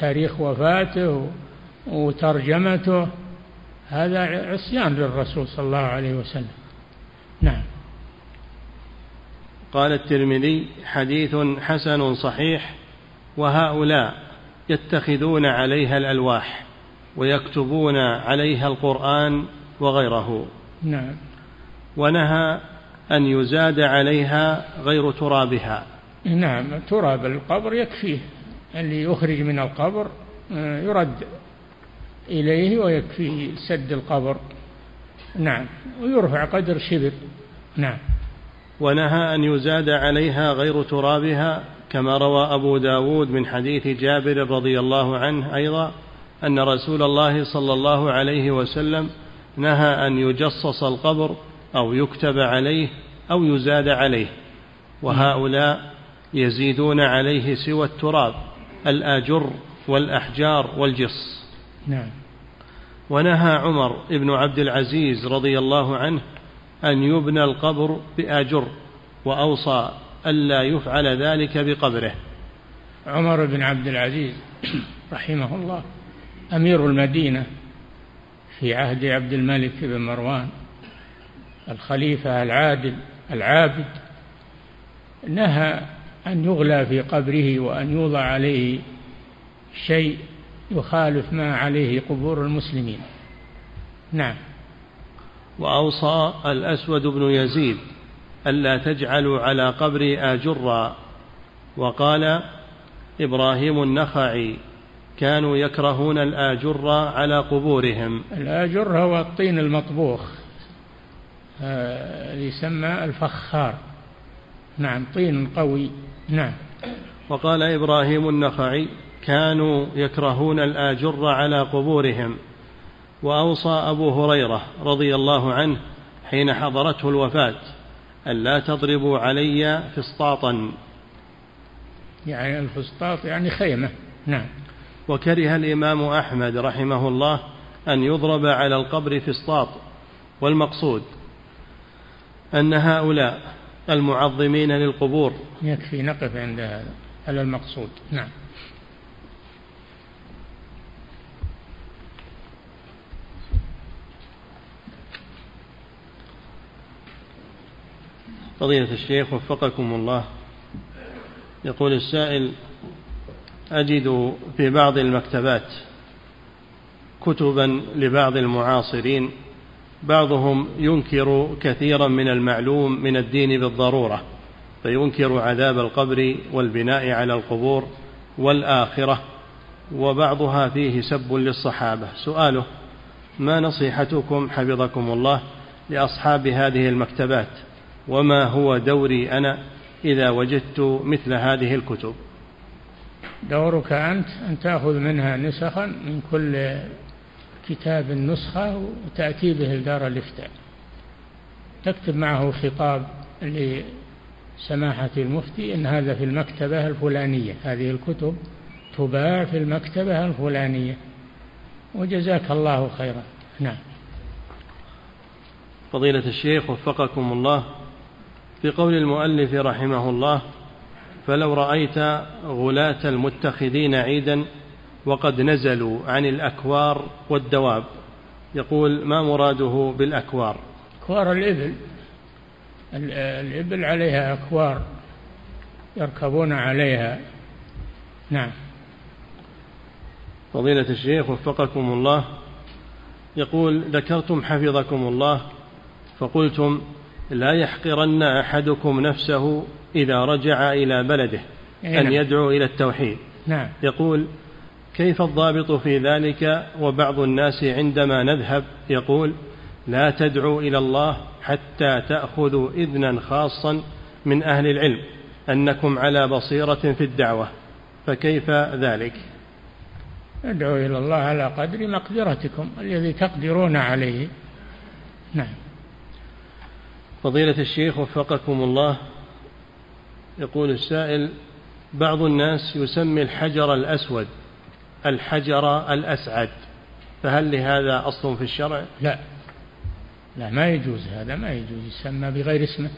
تاريخ وفاته وترجمته. هذا عصيان للرسول صلى الله عليه وسلم. نعم. قال الترمذي حديث حسن صحيح وهؤلاء يتخذون عليها الألواح ويكتبون عليها القرآن وغيره. نعم. ونهى أن يزاد عليها غير ترابها. نعم تراب القبر يكفيه. اللي يخرج من القبر آه، يرد إليه ويكفيه سد القبر. نعم. ويرفع قدر شبر. نعم. ونهى أن يزاد عليها غير ترابها كما روى أبو داود من حديث جابر رضي الله عنه أيضا أن رسول الله صلى الله عليه وسلم نهى أن يجصص القبر أو يكتب عليه أو يزاد عليه. وهؤلاء يزيدون عليه سوى التراب الآجر والأحجار والجص. نعم. ونهى عمر بن عبد العزيز رضي الله عنه أن يبنى القبر بآجر وأوصى ألا يفعل ذلك بقبره. عمر بن عبد العزيز رحمه الله أمير المدينة في عهد عبد الملك بن مروان الخليفة العادل العابد نهى أن يغلى في قبره وأن يوضع عليه شيء يخالف ما عليه قبور المسلمين. نعم. وأوصى الأسود بن يزيد ألا تجعلوا على قبري آجرا. وقال إبراهيم النخعي كانوا يكرهون الآجر على قبورهم. الآجر هو الطين المطبوخ آه، يسمى الفخار. نعم طين قوي. نعم. وقال إبراهيم النخعي كانوا يكرهون الآجر على قبورهم. وأوصى أبو هريرة رضي الله عنه حين حضرته الوفاة ألا تضربوا علي فسطاطا. يعني الفسطاط يعني خيمة. نعم. وكره الإمام أحمد رحمه الله أن يضرب على القبر فسطاط. والمقصود أن هؤلاء المعظمين للقبور يكفي نقف عند هذا. على المقصود. نعم. فضيلة الشيخ وفقكم الله. يقول السائل أجد في بعض المكتبات كتبا لبعض المعاصرين بعضهم ينكر كثيرا من المعلوم من الدين بالضرورة فينكر عذاب القبر والبناء على القبور والآخرة وبعضها فيه سب للصحابة. سؤاله ما نصيحتكم حفظكم الله لأصحاب هذه المكتبات؟ وما هو دوري أنا إذا وجدت مثل هذه الكتب. دورك أنت أن تأخذ منها نسخا من كل كتاب النسخة وتأتي به لدار الإفتاء. تكتب معه خطاب لسماحة المفتي إن هذا في المكتبة الفلانية. هذه الكتب تباع في المكتبة الفلانية. وجزاك الله خيرا. نعم. فضيلة الشيخ وفقكم الله. في قول المؤلف رحمه الله فلو رأيت غلاة المتخذين عيدا وقد نزلوا عن الأكوار والدواب. يقول ما مراده بالأكوار؟ أكوار الإبل. الإبل عليها أكوار يركبون عليها. نعم. فضيلة الشيخ وفقكم الله. يقول ذكرتم حفظكم الله فقلتم لا يحقرن أحدكم نفسه إذا رجع إلى بلده إيه، أن نعم. يدعو إلى التوحيد. نعم. يقول كيف الضابط في ذلك وبعض الناس عندما نذهب؟ يقول لا تدعوا إلى الله حتى تأخذوا إذنا خاصا من أهل العلم أنكم على بصيرة في الدعوة فكيف ذلك؟ ادعوا إلى الله على قدر مقدرتكم الذي تقدرون عليه. نعم. فضيلة الشيخ وفقكم الله يقول السائل بعض الناس يسمي الحجر الأسود الحجر الأسعد فهل لهذا أصل في الشرع؟ لا لا ما يجوز هذا ما يجوز يسمى بغير اسمه.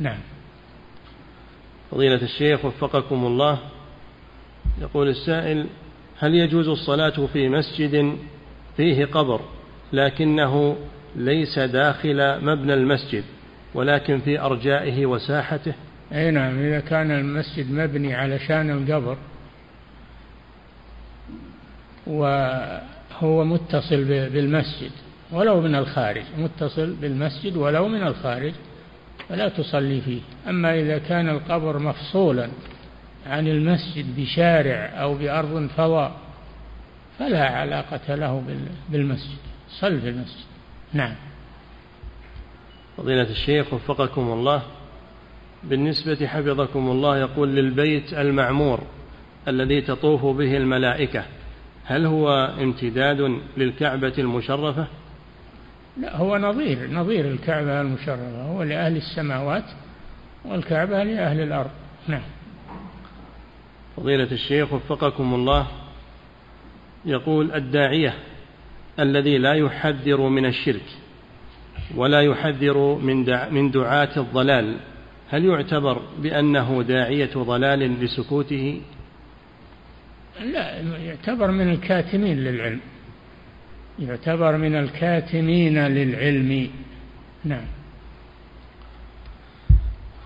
نعم. فضيلة الشيخ وفقكم الله يقول السائل هل يجوز الصلاة في مسجد فيه قبر لكنه ليس داخل مبنى المسجد؟ ولكن في أرجائه وساحته. أي نعم إذا كان المسجد مبني على شان القبر وهو متصل بالمسجد ولو من الخارج متصل بالمسجد ولو من الخارج فلا تصلي فيه. أما إذا كان القبر مفصولا عن المسجد بشارع أو بأرض فضاء فلا علاقة له بالمسجد صل في المسجد. نعم. فضيلة الشيخ وفقكم الله. بالنسبة حفظكم الله يقول للبيت المعمور الذي تطوف به الملائكة هل هو امتداد للكعبة المشرفة؟ لا هو نظير نظير الكعبة المشرفة هو لأهل السماوات والكعبة لأهل الأرض. نعم. فضيلة الشيخ وفقكم الله يقول الداعية الذي لا يحذر من الشرك ولا يحذر من من دعاة الضلال. هل يعتبر بأنه داعية ضلال لسكوته؟ لا يعتبر من الكاتمين للعلم. يعتبر من الكاتمين للعلم. نعم.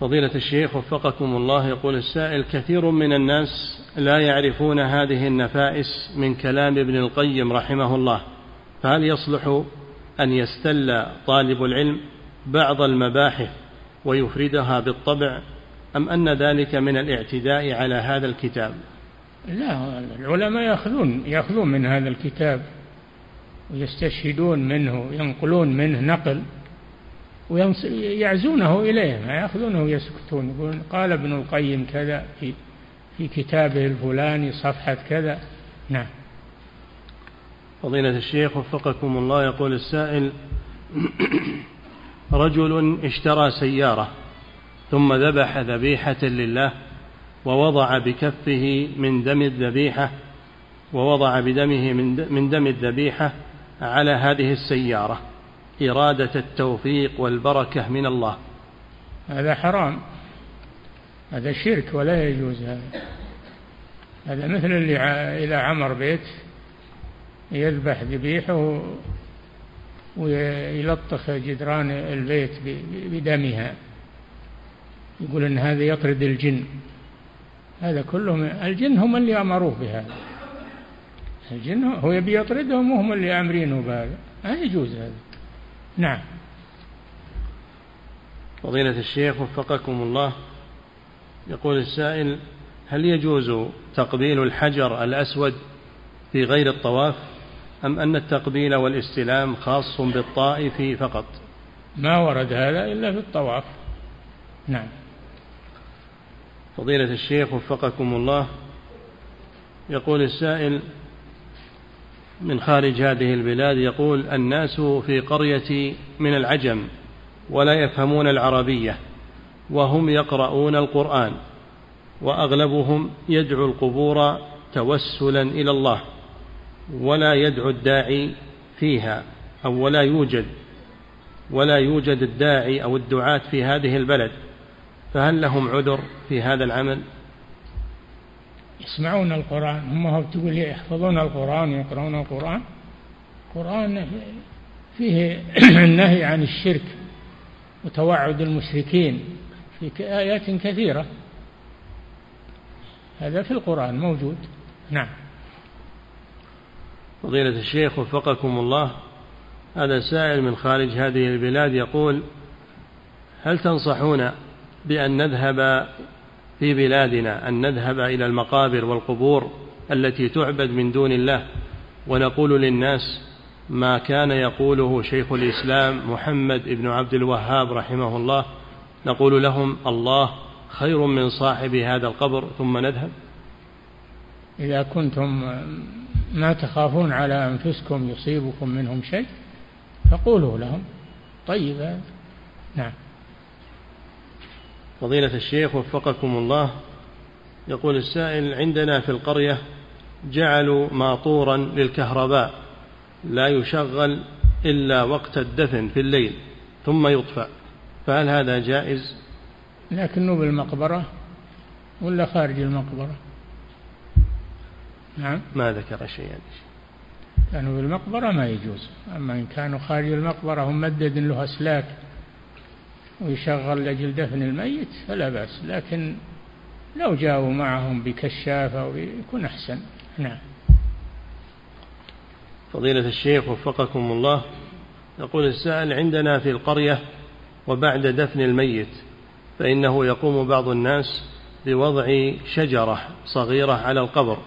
فضيلة الشيخ وفقكم الله يقول السائل كثير من الناس لا يعرفون هذه النفائس من كلام ابن القيم رحمه الله. فهل يصلح أن يستل طالب العلم بعض المباحث ويفردها بالطبع أم أن ذلك من الاعتداء على هذا الكتاب؟ لا العلماء يأخذون يأخذون من هذا الكتاب ويستشهدون منه ينقلون منه نقل ويعزونه إليه ما يأخذونه ويسكتون يقولون قال ابن القيم كذا في في كتابه الفلاني صفحة كذا. نعم. فضيلة الشيخ وفقكم الله يقول السائل رجل اشترى سيارة ثم ذبح ذبيحة لله ووضع بكفه من دم الذبيحة ووضع بدمه من دم الذبيحة على هذه السيارة. إرادة التوفيق والبركة من الله. هذا حرام. هذا شرك ولا يجوز هذا. هذا مثل اللي إلى عمر بيت يذبح ذبيحه ويلطخ جدران البيت بدمها. يقول إن هذا يطرد الجن. هذا كله الجن هم اللي أمروه بهذا. الجن هو يبي يطردهم وهم اللي آمرينه بهذا. ما يجوز هذا. نعم. فضيلة الشيخ وفقكم الله. يقول السائل هل يجوز تقبيل الحجر الأسود في غير الطواف؟ أم أن التقبيل والاستلام خاص بالطائف فقط؟ ما ورد هذا إلا في الطواف. نعم. فضيلة الشيخ وفقكم الله يقول السائل من خارج هذه البلاد يقول الناس في قرية من العجم ولا يفهمون العربية وهم يقرؤون القرآن وأغلبهم يدعو القبور توسلا إلى الله. ولا يدعو الداعي فيها أو ولا يوجد ولا يوجد الداعي أو الدعاة في هذه البلد فهل لهم عذر في هذا العمل؟ يسمعون القرآن هم هو تقول يحفظون القرآن ويقرؤون القرآن؟ القرآن فيه النهي عن الشرك وتوعد المشركين في آيات كثيرة. هذا في القرآن موجود. نعم. فضيلة الشيخ وفقكم الله هذا سائل من خارج هذه البلاد يقول هل تنصحون بأن نذهب في بلادنا أن نذهب إلى المقابر والقبور التي تعبد من دون الله؟ ونقول للناس ما كان يقوله شيخ الإسلام محمد بن عبد الوهاب رحمه الله نقول لهم الله خير من صاحب هذا القبر ثم نذهب؟ إذا كنتم ما تخافون على أنفسكم يصيبكم منهم شيء؟ فقولوا لهم. طيب. نعم. فضيلة الشيخ وفقكم الله يقول السائل عندنا في القرية جعلوا ماطورا للكهرباء لا يشغل إلا وقت الدفن في الليل ثم يطفأ. فهل هذا جائز؟ لكنه بالمقبرة ولا خارج المقبرة؟ نعم. ما ذكر شيئا. كانوا بالمقبرة ما يجوز. أما إن كانوا خارج المقبرة هم مدد له أسلاك ويشغل لأجل دفن الميت فلا بأس. لكن لو جاءوا معهم بكشاف أو يكون أحسن. نعم. فضيلة الشيخ وفقكم الله يقول السائل عندنا في القرية وبعد دفن الميت فإنه يقوم بعض الناس بوضع شجرة صغيرة على القبر.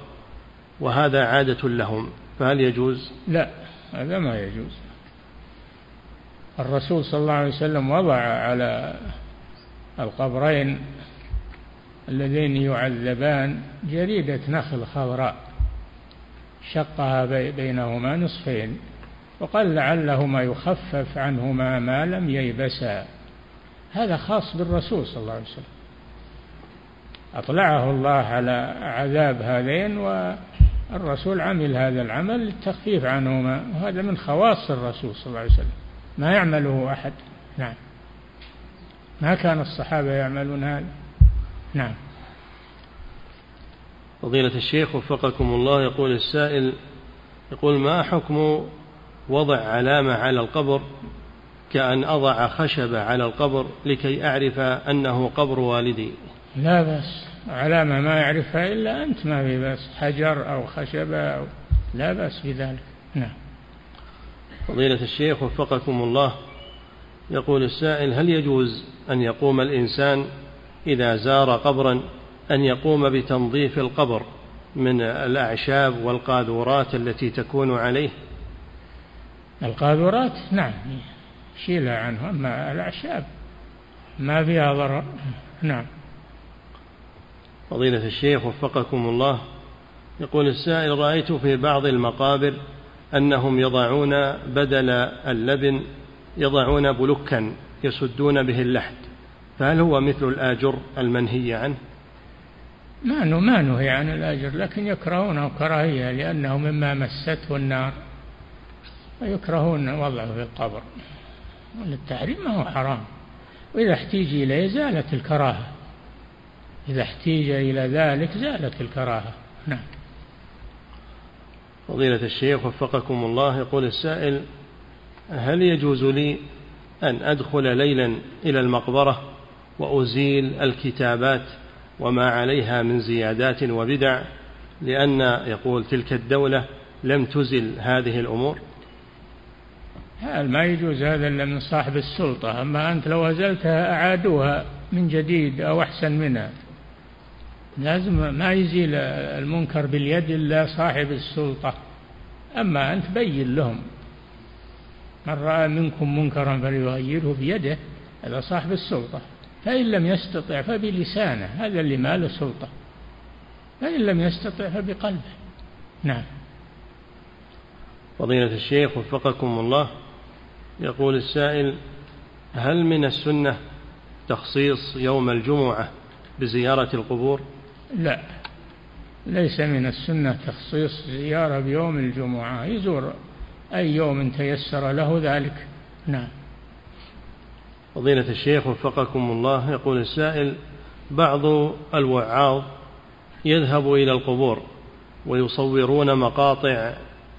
وهذا عادة لهم فهل يجوز؟ لا هذا ما يجوز. الرسول صلى الله عليه وسلم وضع على القبرين اللذين يعذبان جريدة نخل خضراء شقها بينهما نصفين وقال لعلهما يخفف عنهما ما لم ييبسا. هذا خاص بالرسول صلى الله عليه وسلم. أطلعه الله على عذاب هذين والرسول عمل هذا العمل للتخفيف عنهما وهذا من خواص الرسول صلى الله عليه وسلم. ما يعمله أحد. نعم. ما كان الصحابة يعملون هذا؟ نعم. فضيلة الشيخ وفقكم الله يقول السائل يقول ما حكم وضع علامة على القبر كأن أضع خشبة على القبر لكي أعرف أنه قبر والدي؟ لا بأس. علامة ما يعرفها إلا أنت ما في بأس. حجر أو خشبة أو لا بأس بذلك. نعم. فضيلة الشيخ وفقكم الله يقول السائل هل يجوز أن يقوم الإنسان إذا زار قبرا أن يقوم بتنظيف القبر من الأعشاب والقاذورات التي تكون عليه؟ القاذورات؟ نعم. شيلها عنه أما الأعشاب. ما فيها ضرر. نعم. فضيلة الشيخ وفقكم الله يقول السائل رأيت في بعض المقابر أنهم يضعون بدل اللبن يضعون بلكا يسدون به اللحد فهل هو مثل الآجر المنهي عنه؟ ما ما نهي عن الأجر لكن يكرهونه كراهية لأنه مما مسته النار ويكرهون وضعه في القبر. التحريم ما هو حرام. وإذا احتيج إليه زالت الكراهة. إذا احتيج إلى ذلك زالت الكراهة. نعم. فضيلة الشيخ وفقكم الله يقول السائل هل يجوز لي أن أدخل ليلا إلى المقبرة وأزيل الكتابات وما عليها من زيادات وبدع؟ لأن يقول تلك الدولة لم تزل هذه الأمور. ما يجوز هذا إلا من صاحب السلطة. أما أنت لو أزلتها أعادوها من جديد أو أحسن منها. لازم ما يزيل المنكر باليد إلا صاحب السلطة. أما أنت بين لهم من رأى منكم منكرا فليغيره بيده هذا صاحب السلطة. فإن لم يستطع فبلسانه هذا اللي ما له سلطة. فإن لم يستطع فبقلبه. نعم. فضيلة الشيخ وفقكم الله يقول السائل هل من السنة تخصيص يوم الجمعة بزيارة القبور؟ لا. ليس من السنة تخصيص زيارة بيوم الجمعة. يزور أي يوم تيسر له ذلك. نعم. فضيلة الشيخ وفقكم الله يقول السائل بعض الوعاظ يذهب إلى القبور ويصورون مقاطع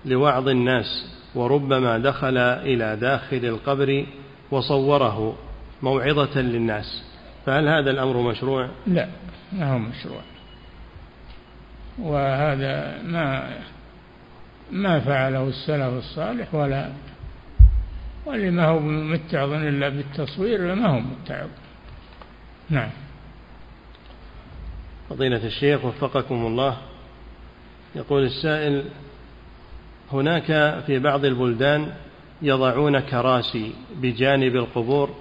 لوعظ الناس وربما دخل إلى داخل القبر وصوره موعظة للناس. فهل هذا الأمر مشروع؟ لا ما هو مشروع. وهذا ما ما فعله السلف الصالح ولا واللي ما هو متعظ إلا بالتصوير ما هو متعظ نعم فضيلة الشيخ وفقكم الله يقول السائل هناك في بعض البلدان يضعون كراسي بجانب القبور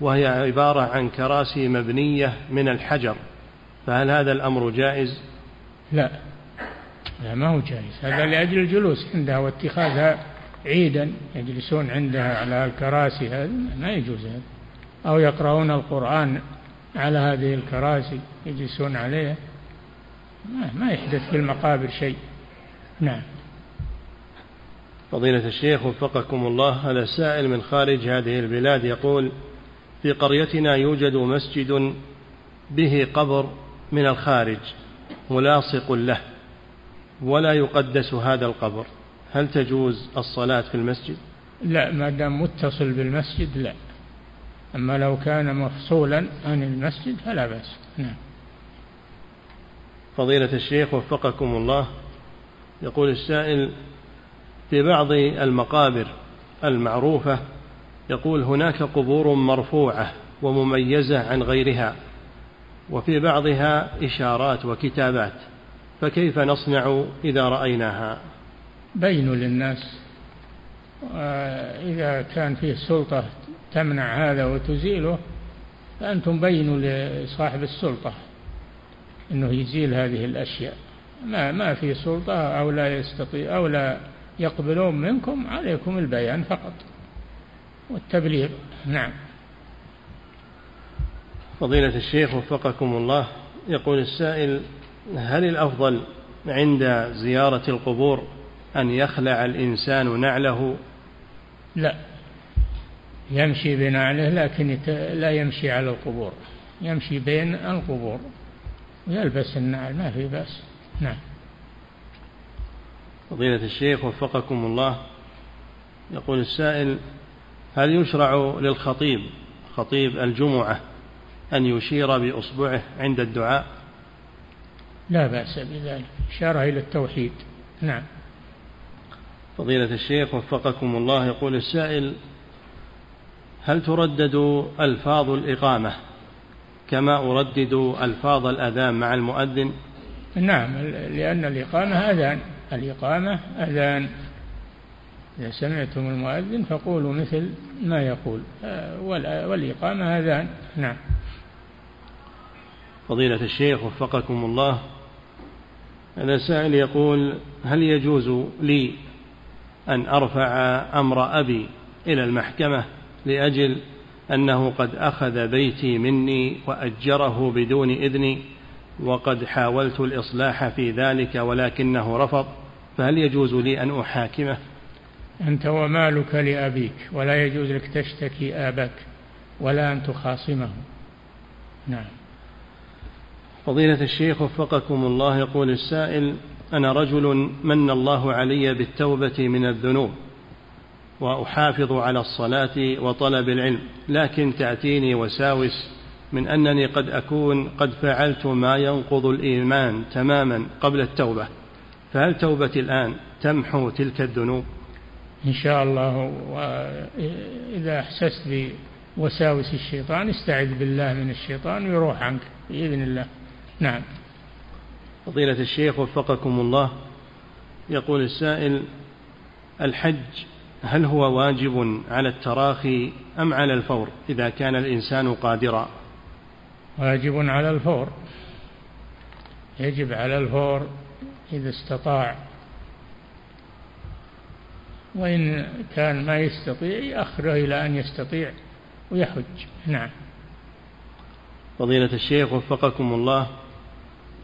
وهي عبارة عن كراسي مبنية من الحجر فهل هذا الأمر جائز؟ لا. لا ما هو جائز. هذا لأجل الجلوس عندها واتخاذها عيدا يجلسون عندها على الكراسي هذا ما يجوز هذا. أو يقرؤون القرآن على هذه الكراسي يجلسون عليها. ما, ما يحدث في المقابر شيء. نعم. فضيلة الشيخ وفقكم الله هذا سائل من خارج هذه البلاد يقول في قريتنا يوجد مسجد به قبر من الخارج. ملاصق له ولا يقدس هذا القبر. هل تجوز الصلاة في المسجد؟ لا ما دام متصل بالمسجد لا. أما لو كان مفصولا عن المسجد فلا بأس. نعم. فضيلة الشيخ وفقكم الله يقول السائل في بعض المقابر المعروفة يقول هناك قبور مرفوعة ومميزة عن غيرها. وفي بعضها إشارات وكتابات فكيف نصنع إذا رأيناها؟ بينوا للناس إذا كان فيه سلطة تمنع هذا وتزيله فأنتم بينوا لصاحب السلطة أنه يزيل هذه الأشياء. ما ما في سلطة أو لا يستطيع أو لا يقبلون منكم عليكم البيان فقط والتبليغ. نعم. فضيلة الشيخ وفقكم الله يقول السائل هل الأفضل عند زيارة القبور أن يخلع الإنسان نعله؟ لا يمشي بنعله لكن لا يمشي على القبور يمشي بين القبور يلبس النعل ما في بأس. نعم. فضيلة الشيخ وفقكم الله يقول السائل هل يشرع للخطيب خطيب الجمعة أن يشير بإصبعه عند الدعاء؟ لا بأس بذلك. إشارة إلى التوحيد. نعم. فضيلة الشيخ وفقكم الله يقول السائل هل تردد ألفاظ الإقامة كما أردد ألفاظ الأذان مع المؤذن؟ نعم لأن الإقامة أذان. الإقامة أذان. إذا سمعتم المؤذن فقولوا مثل ما يقول. والإقامة أذان. نعم. فضيلة الشيخ وفقكم الله. هذا سائل يقول هل يجوز لي أن أرفع أمر أبي إلى المحكمة لأجل أنه قد أخذ بيتي مني وأجره بدون إذني وقد حاولت الإصلاح في ذلك ولكنه رفض فهل يجوز لي أن أحاكمه؟ أنت ومالك لأبيك ولا يجوز لك تشتكي آباك ولا أن تخاصمه. نعم. فضيلة الشيخ وفقكم الله يقول السائل أنا رجل من الله علي بالتوبة من الذنوب وأحافظ على الصلاة وطلب العلم لكن تأتيني وساوس من أنني قد أكون قد فعلت ما ينقض الإيمان تماما قبل التوبة فهل توبتي الآن تمحو تلك الذنوب؟ إن شاء الله وإذا أحسست بوساوس الشيطان استعذ بالله من الشيطان ويروح عنك بإذن الله. نعم. فضيلة الشيخ وفقكم الله يقول السائل الحج هل هو واجب على التراخي أم على الفور إذا كان الإنسان قادرا؟ واجب على الفور. يجب على الفور إذا استطاع. وإن كان ما يستطيع يأخره إلى أن يستطيع ويحج. نعم. فضيلة الشيخ وفقكم الله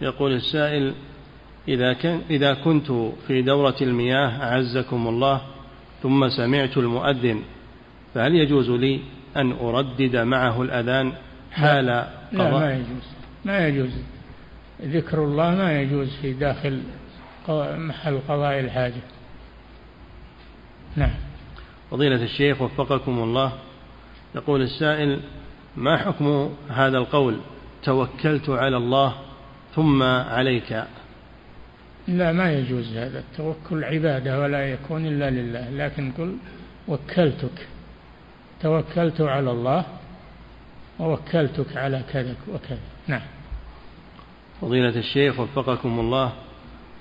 يقول السائل إذا, كان إذا كنت في دورة المياه أعزكم الله ثم سمعت المؤذن فهل يجوز لي أن أردد معه الأذان حال لا, لا ما يجوز ما يجوز. ذكر الله ما يجوز في داخل محل قضاء الحاجة. نعم. فضيلة الشيخ وفقكم الله يقول السائل ما حكم هذا القول؟ توكلت على الله ثم عليك. لا ما يجوز هذا. التوكل عبادة ولا يكون إلا لله. لكن قل وكلتك. توكلت على الله ووكلتك على كذا وكذا. نعم. فضيلة الشيخ وفقكم الله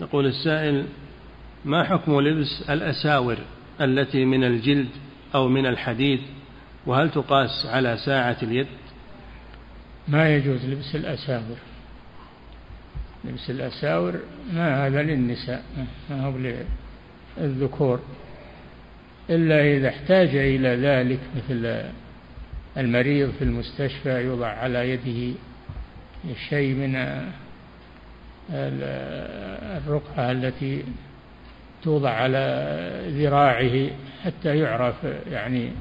يقول السائل ما حكم لبس الأساور التي من الجلد أو من الحديد؟ وهل تقاس على ساعة اليد؟ ما يجوز لبس الأساور. لبس الأساور ما هذا للنساء؟ ما هو للذكور. إلا إذا احتاج إلى ذلك مثل المريض في المستشفى يوضع على يده شيء من الرقعة التي توضع على ذراعه حتى يعرف يعني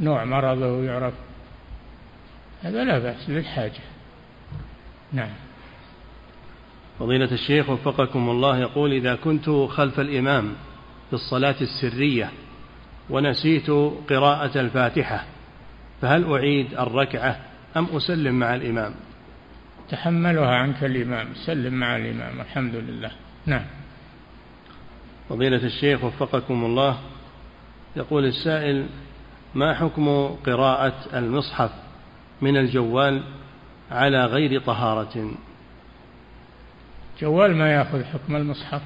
نوع مرضه ويعرف. هذا لا بأس للحاجة. نعم. فضيلة الشيخ وفقكم الله يقول إذا كنت خلف الإمام في الصلاة السرية ونسيت قراءة الفاتحة فهل أعيد الركعة أم أسلم مع الإمام؟ تحملها عنك الإمام سلم مع الإمام الحمد لله. نعم. فضيلة الشيخ وفقكم الله يقول السائل ما حكم قراءة المصحف من الجوال على غير طهارة؟ جوال ما يأخذ حكم المصحف.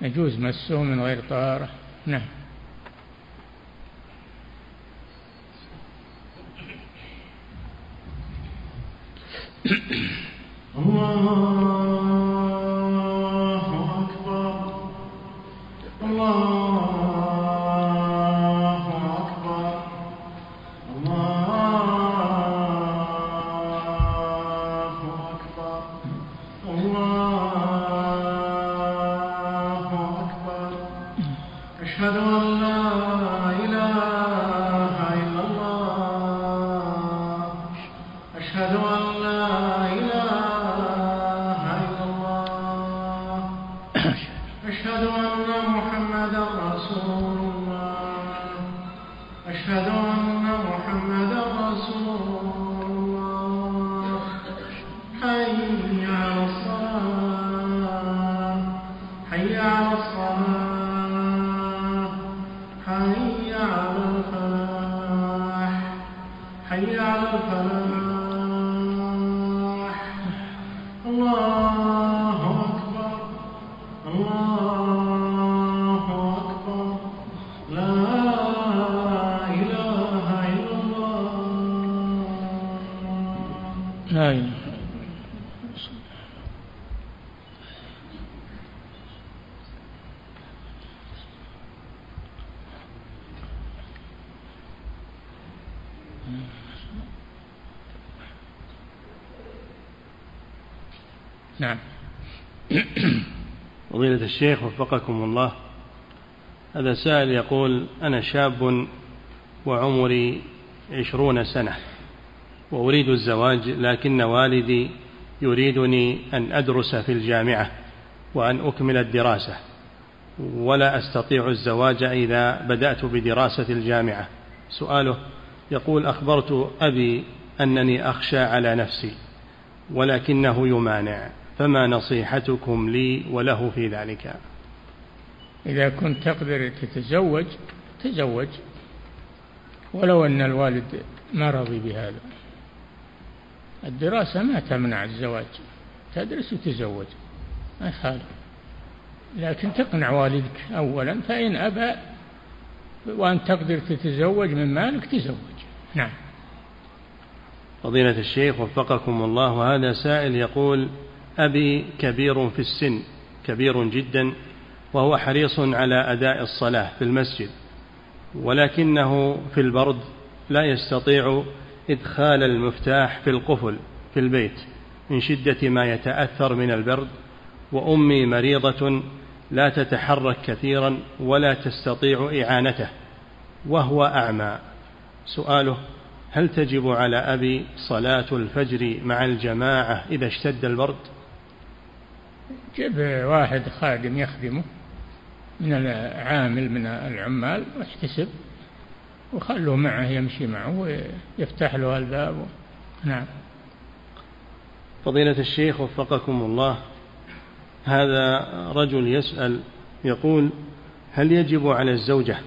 يجوز مسه من غير طهارة. نعم. الله نعم. فضيلة الشيخ وفقكم الله هذا سائل يقول أنا شاب وعمري عشرون سنة وأريد الزواج لكن والدي يريدني أن أدرس في الجامعة وأن أكمل الدراسة ولا أستطيع الزواج إذا بدأت بدراسة الجامعة. سؤاله يقول أخبرت أبي أنني أخشى على نفسي ولكنه يمانع. فما نصيحتكم لي وله في ذلك؟ إذا كنت تقدر تتزوج تزوج. ولو أن الوالد ما رضي بهذا. الدراسة ما تمنع الزواج. تدرس وتزوج. ما يخالف. لكن تقنع والدك أولا فإن أبى وأن تقدر تتزوج من مالك تزوج. نعم. فضيلة الشيخ وفقكم الله وهذا سائل يقول أبي كبير في السن كبير جدا وهو حريص على أداء الصلاة في المسجد ولكنه في البرد لا يستطيع إدخال المفتاح في القفل في البيت من شدة ما يتأثر من البرد وأمي مريضة لا تتحرك كثيرا ولا تستطيع إعانته وهو أعمى. سؤاله هل تجب على أبي صلاة الفجر مع الجماعة إذا اشتد البرد؟ جيب واحد خادم يخدمه من العامل من العمال واحتسب وخلوه معه يمشي معه ويفتح له الباب. نعم. فضيلة الشيخ وفقكم الله هذا رجل يسأل يقول هل يجب على الزوجة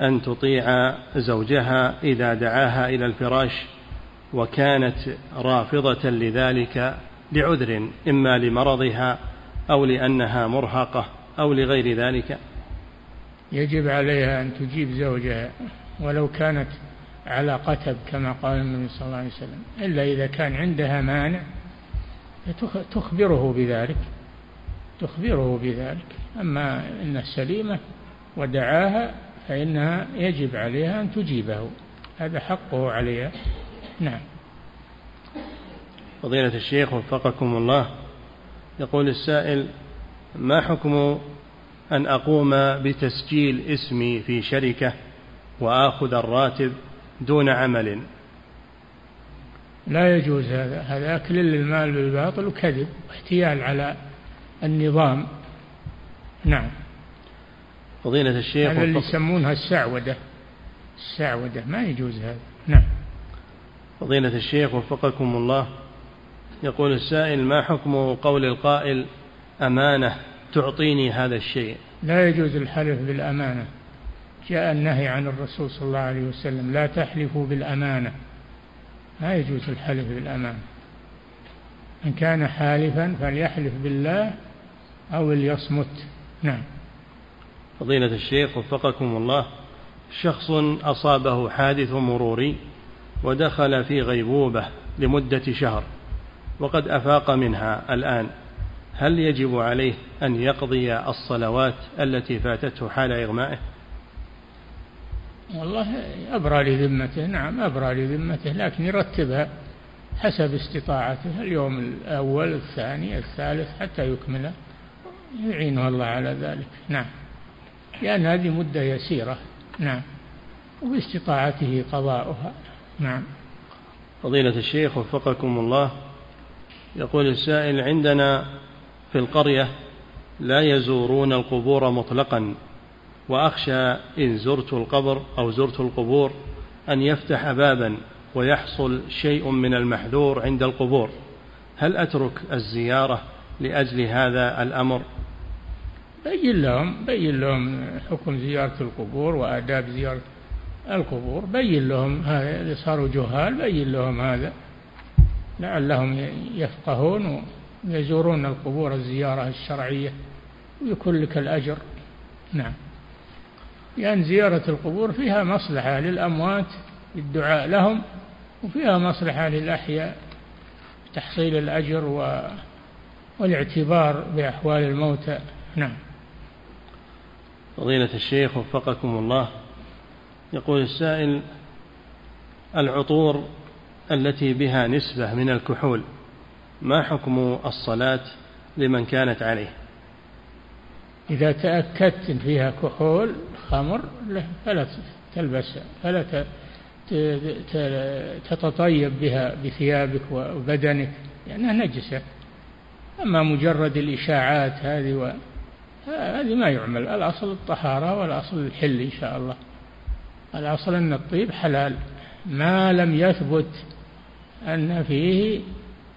أن تطيع زوجها إذا دعاها إلى الفراش وكانت رافضة لذلك لعذر إما لمرضها أو لأنها مرهقة أو لغير ذلك. يجب عليها أن تجيب زوجها ولو كانت على قتب كما قال النبي صلى الله عليه وسلم. إلا إذا كان عندها مانع تخبره بذلك تخبره بذلك. أما إن سليمة ودعاها فإنها يجب عليها أن تجيبه. هذا حقه عليها. نعم. فضيلة الشيخ وفقكم الله. يقول السائل ما حكم أن أقوم بتسجيل اسمي في شركة وآخذ الراتب دون عمل؟ لا يجوز هذا. هذا أكل للمال بالباطل وكذب واحتيال على النظام. نعم. فضيلة الشيخ هذا اللي يسمونها السعودة. السعودة ما يجوز هذا. نعم. فضيلة الشيخ وفقكم الله يقول السائل ما حكم قول القائل أمانة تعطيني هذا الشيء؟ لا يجوز الحلف بالأمانة. جاء النهي عن الرسول صلى الله عليه وسلم لا تحلفوا بالأمانة. لا يجوز الحلف بالأمانة. إن كان حالفا فليحلف بالله أو ليصمت. نعم. فضيلة الشيخ وفقكم الله شخص أصابه حادث مروري ودخل في غيبوبة لمدة شهر. وقد أفاق منها الآن. هل يجب عليه أن يقضي الصلوات التي فاتته حال إغمائه؟ والله أبرى لذمته نعم أبرى لذمته لكن يرتبها حسب استطاعته اليوم الأول الثاني الثالث حتى يكمله. يعينه الله على ذلك نعم. لأن هذه مدة يسيرة نعم. وباستطاعته قضاؤها نعم. فضيلة الشيخ وفقكم الله يقول السائل عندنا في القرية لا يزورون القبور مطلقا وأخشى إن زرت القبر أو زرت القبور أن يفتح بابا ويحصل شيء من المحذور عند القبور. هل أترك الزيارة لأجل هذا الأمر؟ بين لهم بين لهم حكم زيارة القبور وآداب زيارة القبور بين لهم هذا صاروا جهال بين لهم هذا. لعلهم يفقهون ويزورون القبور الزيارة الشرعية ويكون لك الأجر. نعم. لأن زيارة القبور فيها مصلحة للأموات الدعاء لهم وفيها مصلحة للأحياء تحصيل الأجر و... والاعتبار بأحوال الموتى. نعم. فضيلة الشيخ وفقكم الله يقول السائل العطور التي بها نسبة من الكحول. ما حكم الصلاة لمن كانت عليه؟ إذا تأكدت إن فيها كحول خمر فلا تلبسها فلا تتطيب بها بثيابك وبدنك لأنها نجسة. أما مجرد الإشاعات هذه و... هذه ما يعمل. الأصل الطهارة والأصل الحل إن شاء الله. الأصل أن الطيب حلال. ما لم يثبت أن فيه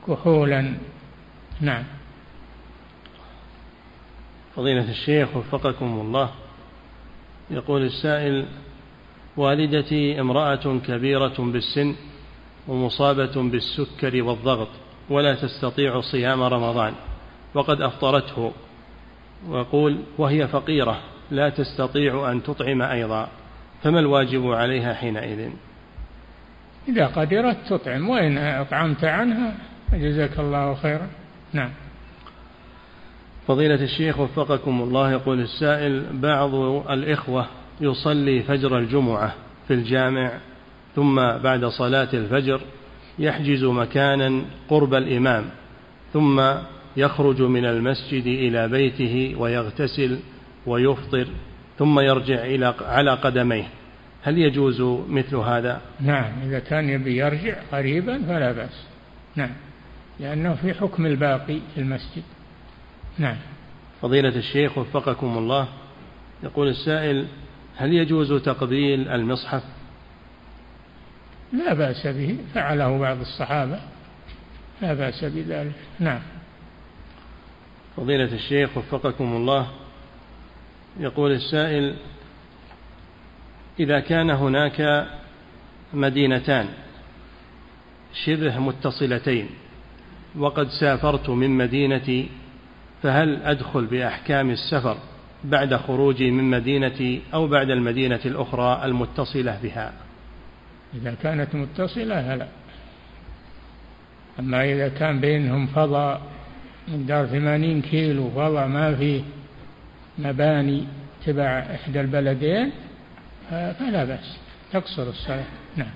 كحولا. نعم. فضيلة الشيخ وفقكم الله يقول السائل والدتي امرأة كبيرة بالسن ومصابة بالسكر والضغط ولا تستطيع صيام رمضان وقد أفطرته. ويقول وهي فقيرة لا تستطيع أن تطعم أيضا فما الواجب عليها حينئذ؟ إذا قدرت تطعم وإن أطعمت عنها جزاك الله خيرا. نعم. فضيلة الشيخ وفقكم الله يقول السائل بعض الإخوة يصلي فجر الجمعة في الجامع ثم بعد صلاة الفجر يحجز مكانا قرب الإمام ثم يخرج من المسجد إلى بيته ويغتسل ويفطر ثم يرجع إلى على قدميه. هل يجوز مثل هذا؟ نعم إذا كان يبي يرجع قريبا فلا بأس. نعم لأنه في حكم الباقي في المسجد. نعم. فضيلة الشيخ وفقكم الله يقول السائل هل يجوز تقبيل المصحف؟ لا بأس به فعله بعض الصحابة. لا بأس بذلك. نعم. فضيلة الشيخ وفقكم الله يقول السائل إذا كان هناك مدينتان شبه متصلتين وقد سافرت من مدينتي فهل أدخل بأحكام السفر بعد خروجي من مدينتي أو بعد المدينة الأخرى المتصلة بها؟ إذا كانت متصلة لا أما إذا كان بينهم فضاء مقدار ثمانين كيلو فضاء ما في مباني تبع إحدى البلدين فلا بأس. تقصر الصلاة. نعم.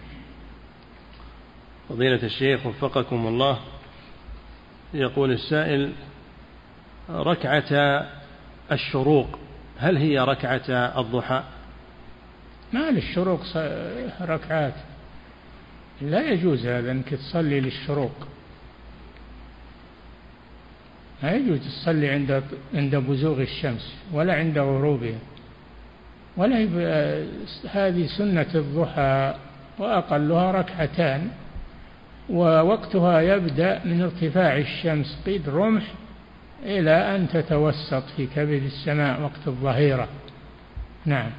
فضيلة الشيخ وفقكم الله يقول السائل ركعة الشروق هل هي ركعة الضحى؟ ما للشروق ركعات؟ لا يجوز هذا أنك تصلي للشروق. ما يجوز تصلي عند عند بزوغ الشمس ولا عند غروبها. ولا هذه سنة الضحى وأقلها ركعتان ووقتها يبدأ من ارتفاع الشمس قيد رمح إلى أن تتوسط في كبد السماء وقت الظهيرة. نعم.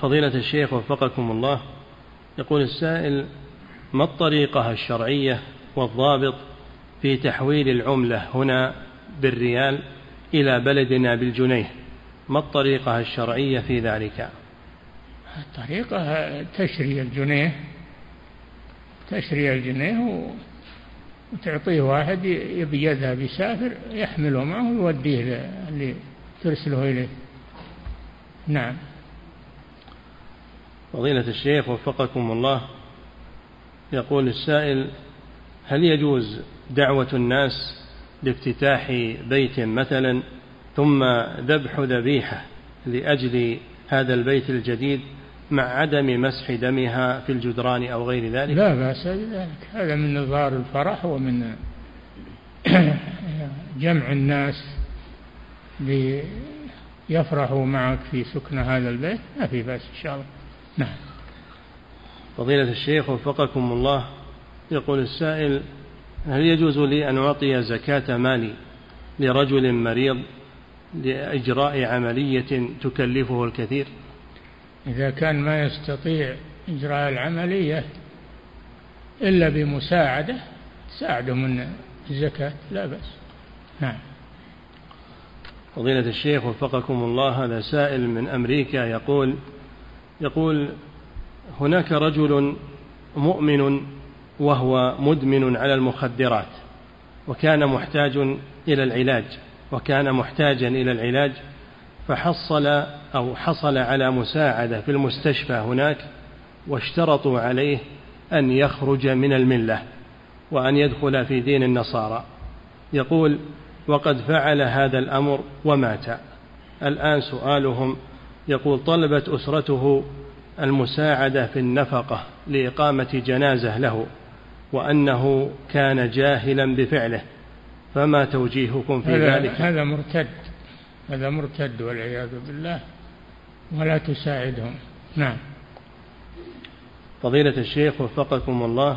فضيلة الشيخ وفقكم الله يقول السائل ما الطريقة الشرعية والضابط في تحويل العملة هنا بالريال إلى بلدنا بالجنيه؟ ما الطريقة الشرعية في ذلك؟ الطريقة تشري الجنيه تشري الجنيه وتعطيه واحد يبي يذهب يسافر يحمله معه ويوديه اللي ترسله إليه. نعم. فضيلة الشيخ وفقكم الله يقول السائل هل يجوز دعوة الناس لافتتاح بيت مثلا؟ ثم ذبح ذبيحة لأجل هذا البيت الجديد مع عدم مسح دمها في الجدران أو غير ذلك؟ لا بأس بذلك. هذا من نظار الفرح ومن جمع الناس ليفرحوا معك في سكن هذا البيت. ما في بأس إن شاء الله. نعم. فضيلة الشيخ وفقكم الله يقول السائل هل يجوز لي أن أعطي زكاة مالي لرجل مريض لإجراء عملية تكلفه الكثير؟ إذا كان ما يستطيع إجراء العملية إلا بمساعدة تساعده من الزكاة لا بأس. نعم. فضيلة الشيخ وفقكم الله هذا سائل من أمريكا يقول يقول هناك رجل مؤمن وهو مدمن على المخدرات وكان محتاج إلى العلاج. وكان محتاجا إلى العلاج فحصل أو حصل على مساعدة في المستشفى هناك واشترطوا عليه أن يخرج من الملة وأن يدخل في دين النصارى. يقول وقد فعل هذا الأمر ومات. الآن سؤالهم يقول طلبت أسرته المساعدة في النفقة لإقامة جنازة له وأنه كان جاهلا بفعله. فما توجيهكم في هذا ذلك؟ هذا مرتد. هذا مرتد والعياذ بالله. ولا تساعدهم. نعم. فضيلة الشيخ وفقكم الله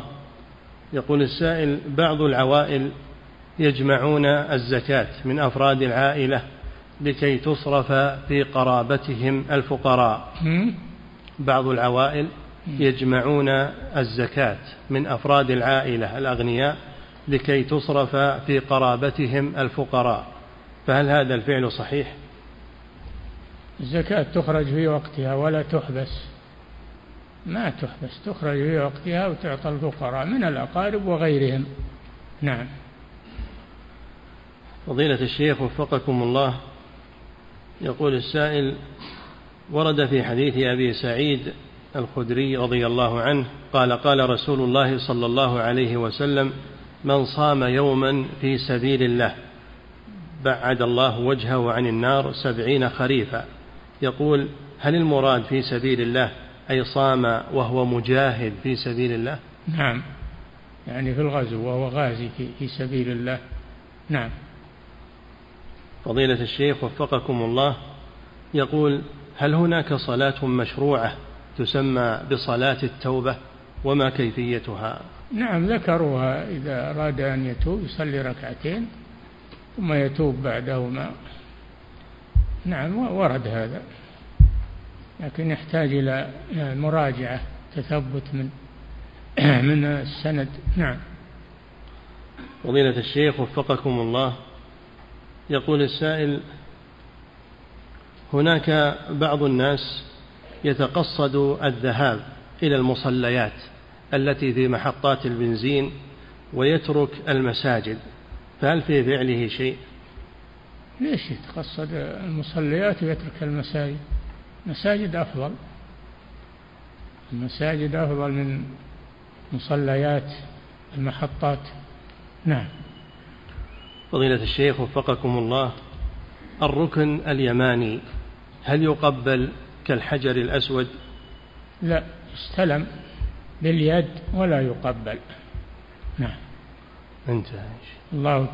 يقول السائل بعض العوائل يجمعون الزكاة من أفراد العائلة لكي تصرف في قرابتهم الفقراء. بعض العوائل يجمعون الزكاة من أفراد العائلة الأغنياء لكي تصرف في قرابتهم الفقراء فهل هذا الفعل صحيح؟ الزكاة تخرج في وقتها ولا تحبس. ما تحبس تخرج في وقتها وتعطى الفقراء من الأقارب وغيرهم. نعم. فضيلة الشيخ وفقكم الله يقول السائل ورد في حديث أبي سعيد الخدري رضي الله عنه قال قال رسول الله صلى الله عليه وسلم من صام يوما في سبيل الله. بعد الله وجهه عن النار سبعين خريفا. يقول هل المراد في سبيل الله أي صام وهو مجاهد في سبيل الله؟ نعم. يعني في الغزو وهو غازي في سبيل الله. نعم. فضيلة الشيخ وفقكم الله يقول هل هناك صلاة مشروعة تسمى بصلاة التوبة؟ وما كيفيتها؟ نعم ذكروها إذا أراد أن يتوب يصلي ركعتين ثم يتوب بعدهما. نعم ورد هذا. لكن يحتاج إلى مراجعة تثبت من من السند. نعم. فضيلة الشيخ وفقكم الله يقول السائل هناك بعض الناس يتقصد الذهاب إلى المصليات. التي في محطات البنزين ويترك المساجد فهل في فعله شيء؟ ليش يتقصد المصليات ويترك المساجد؟ المساجد أفضل. المساجد أفضل من مصليات المحطات. نعم. فضيلة الشيخ وفقكم الله الركن اليماني هل يقبل كالحجر الأسود؟ لا استلم باليد ولا يقبل. نعم. انتهى. الله تعالى.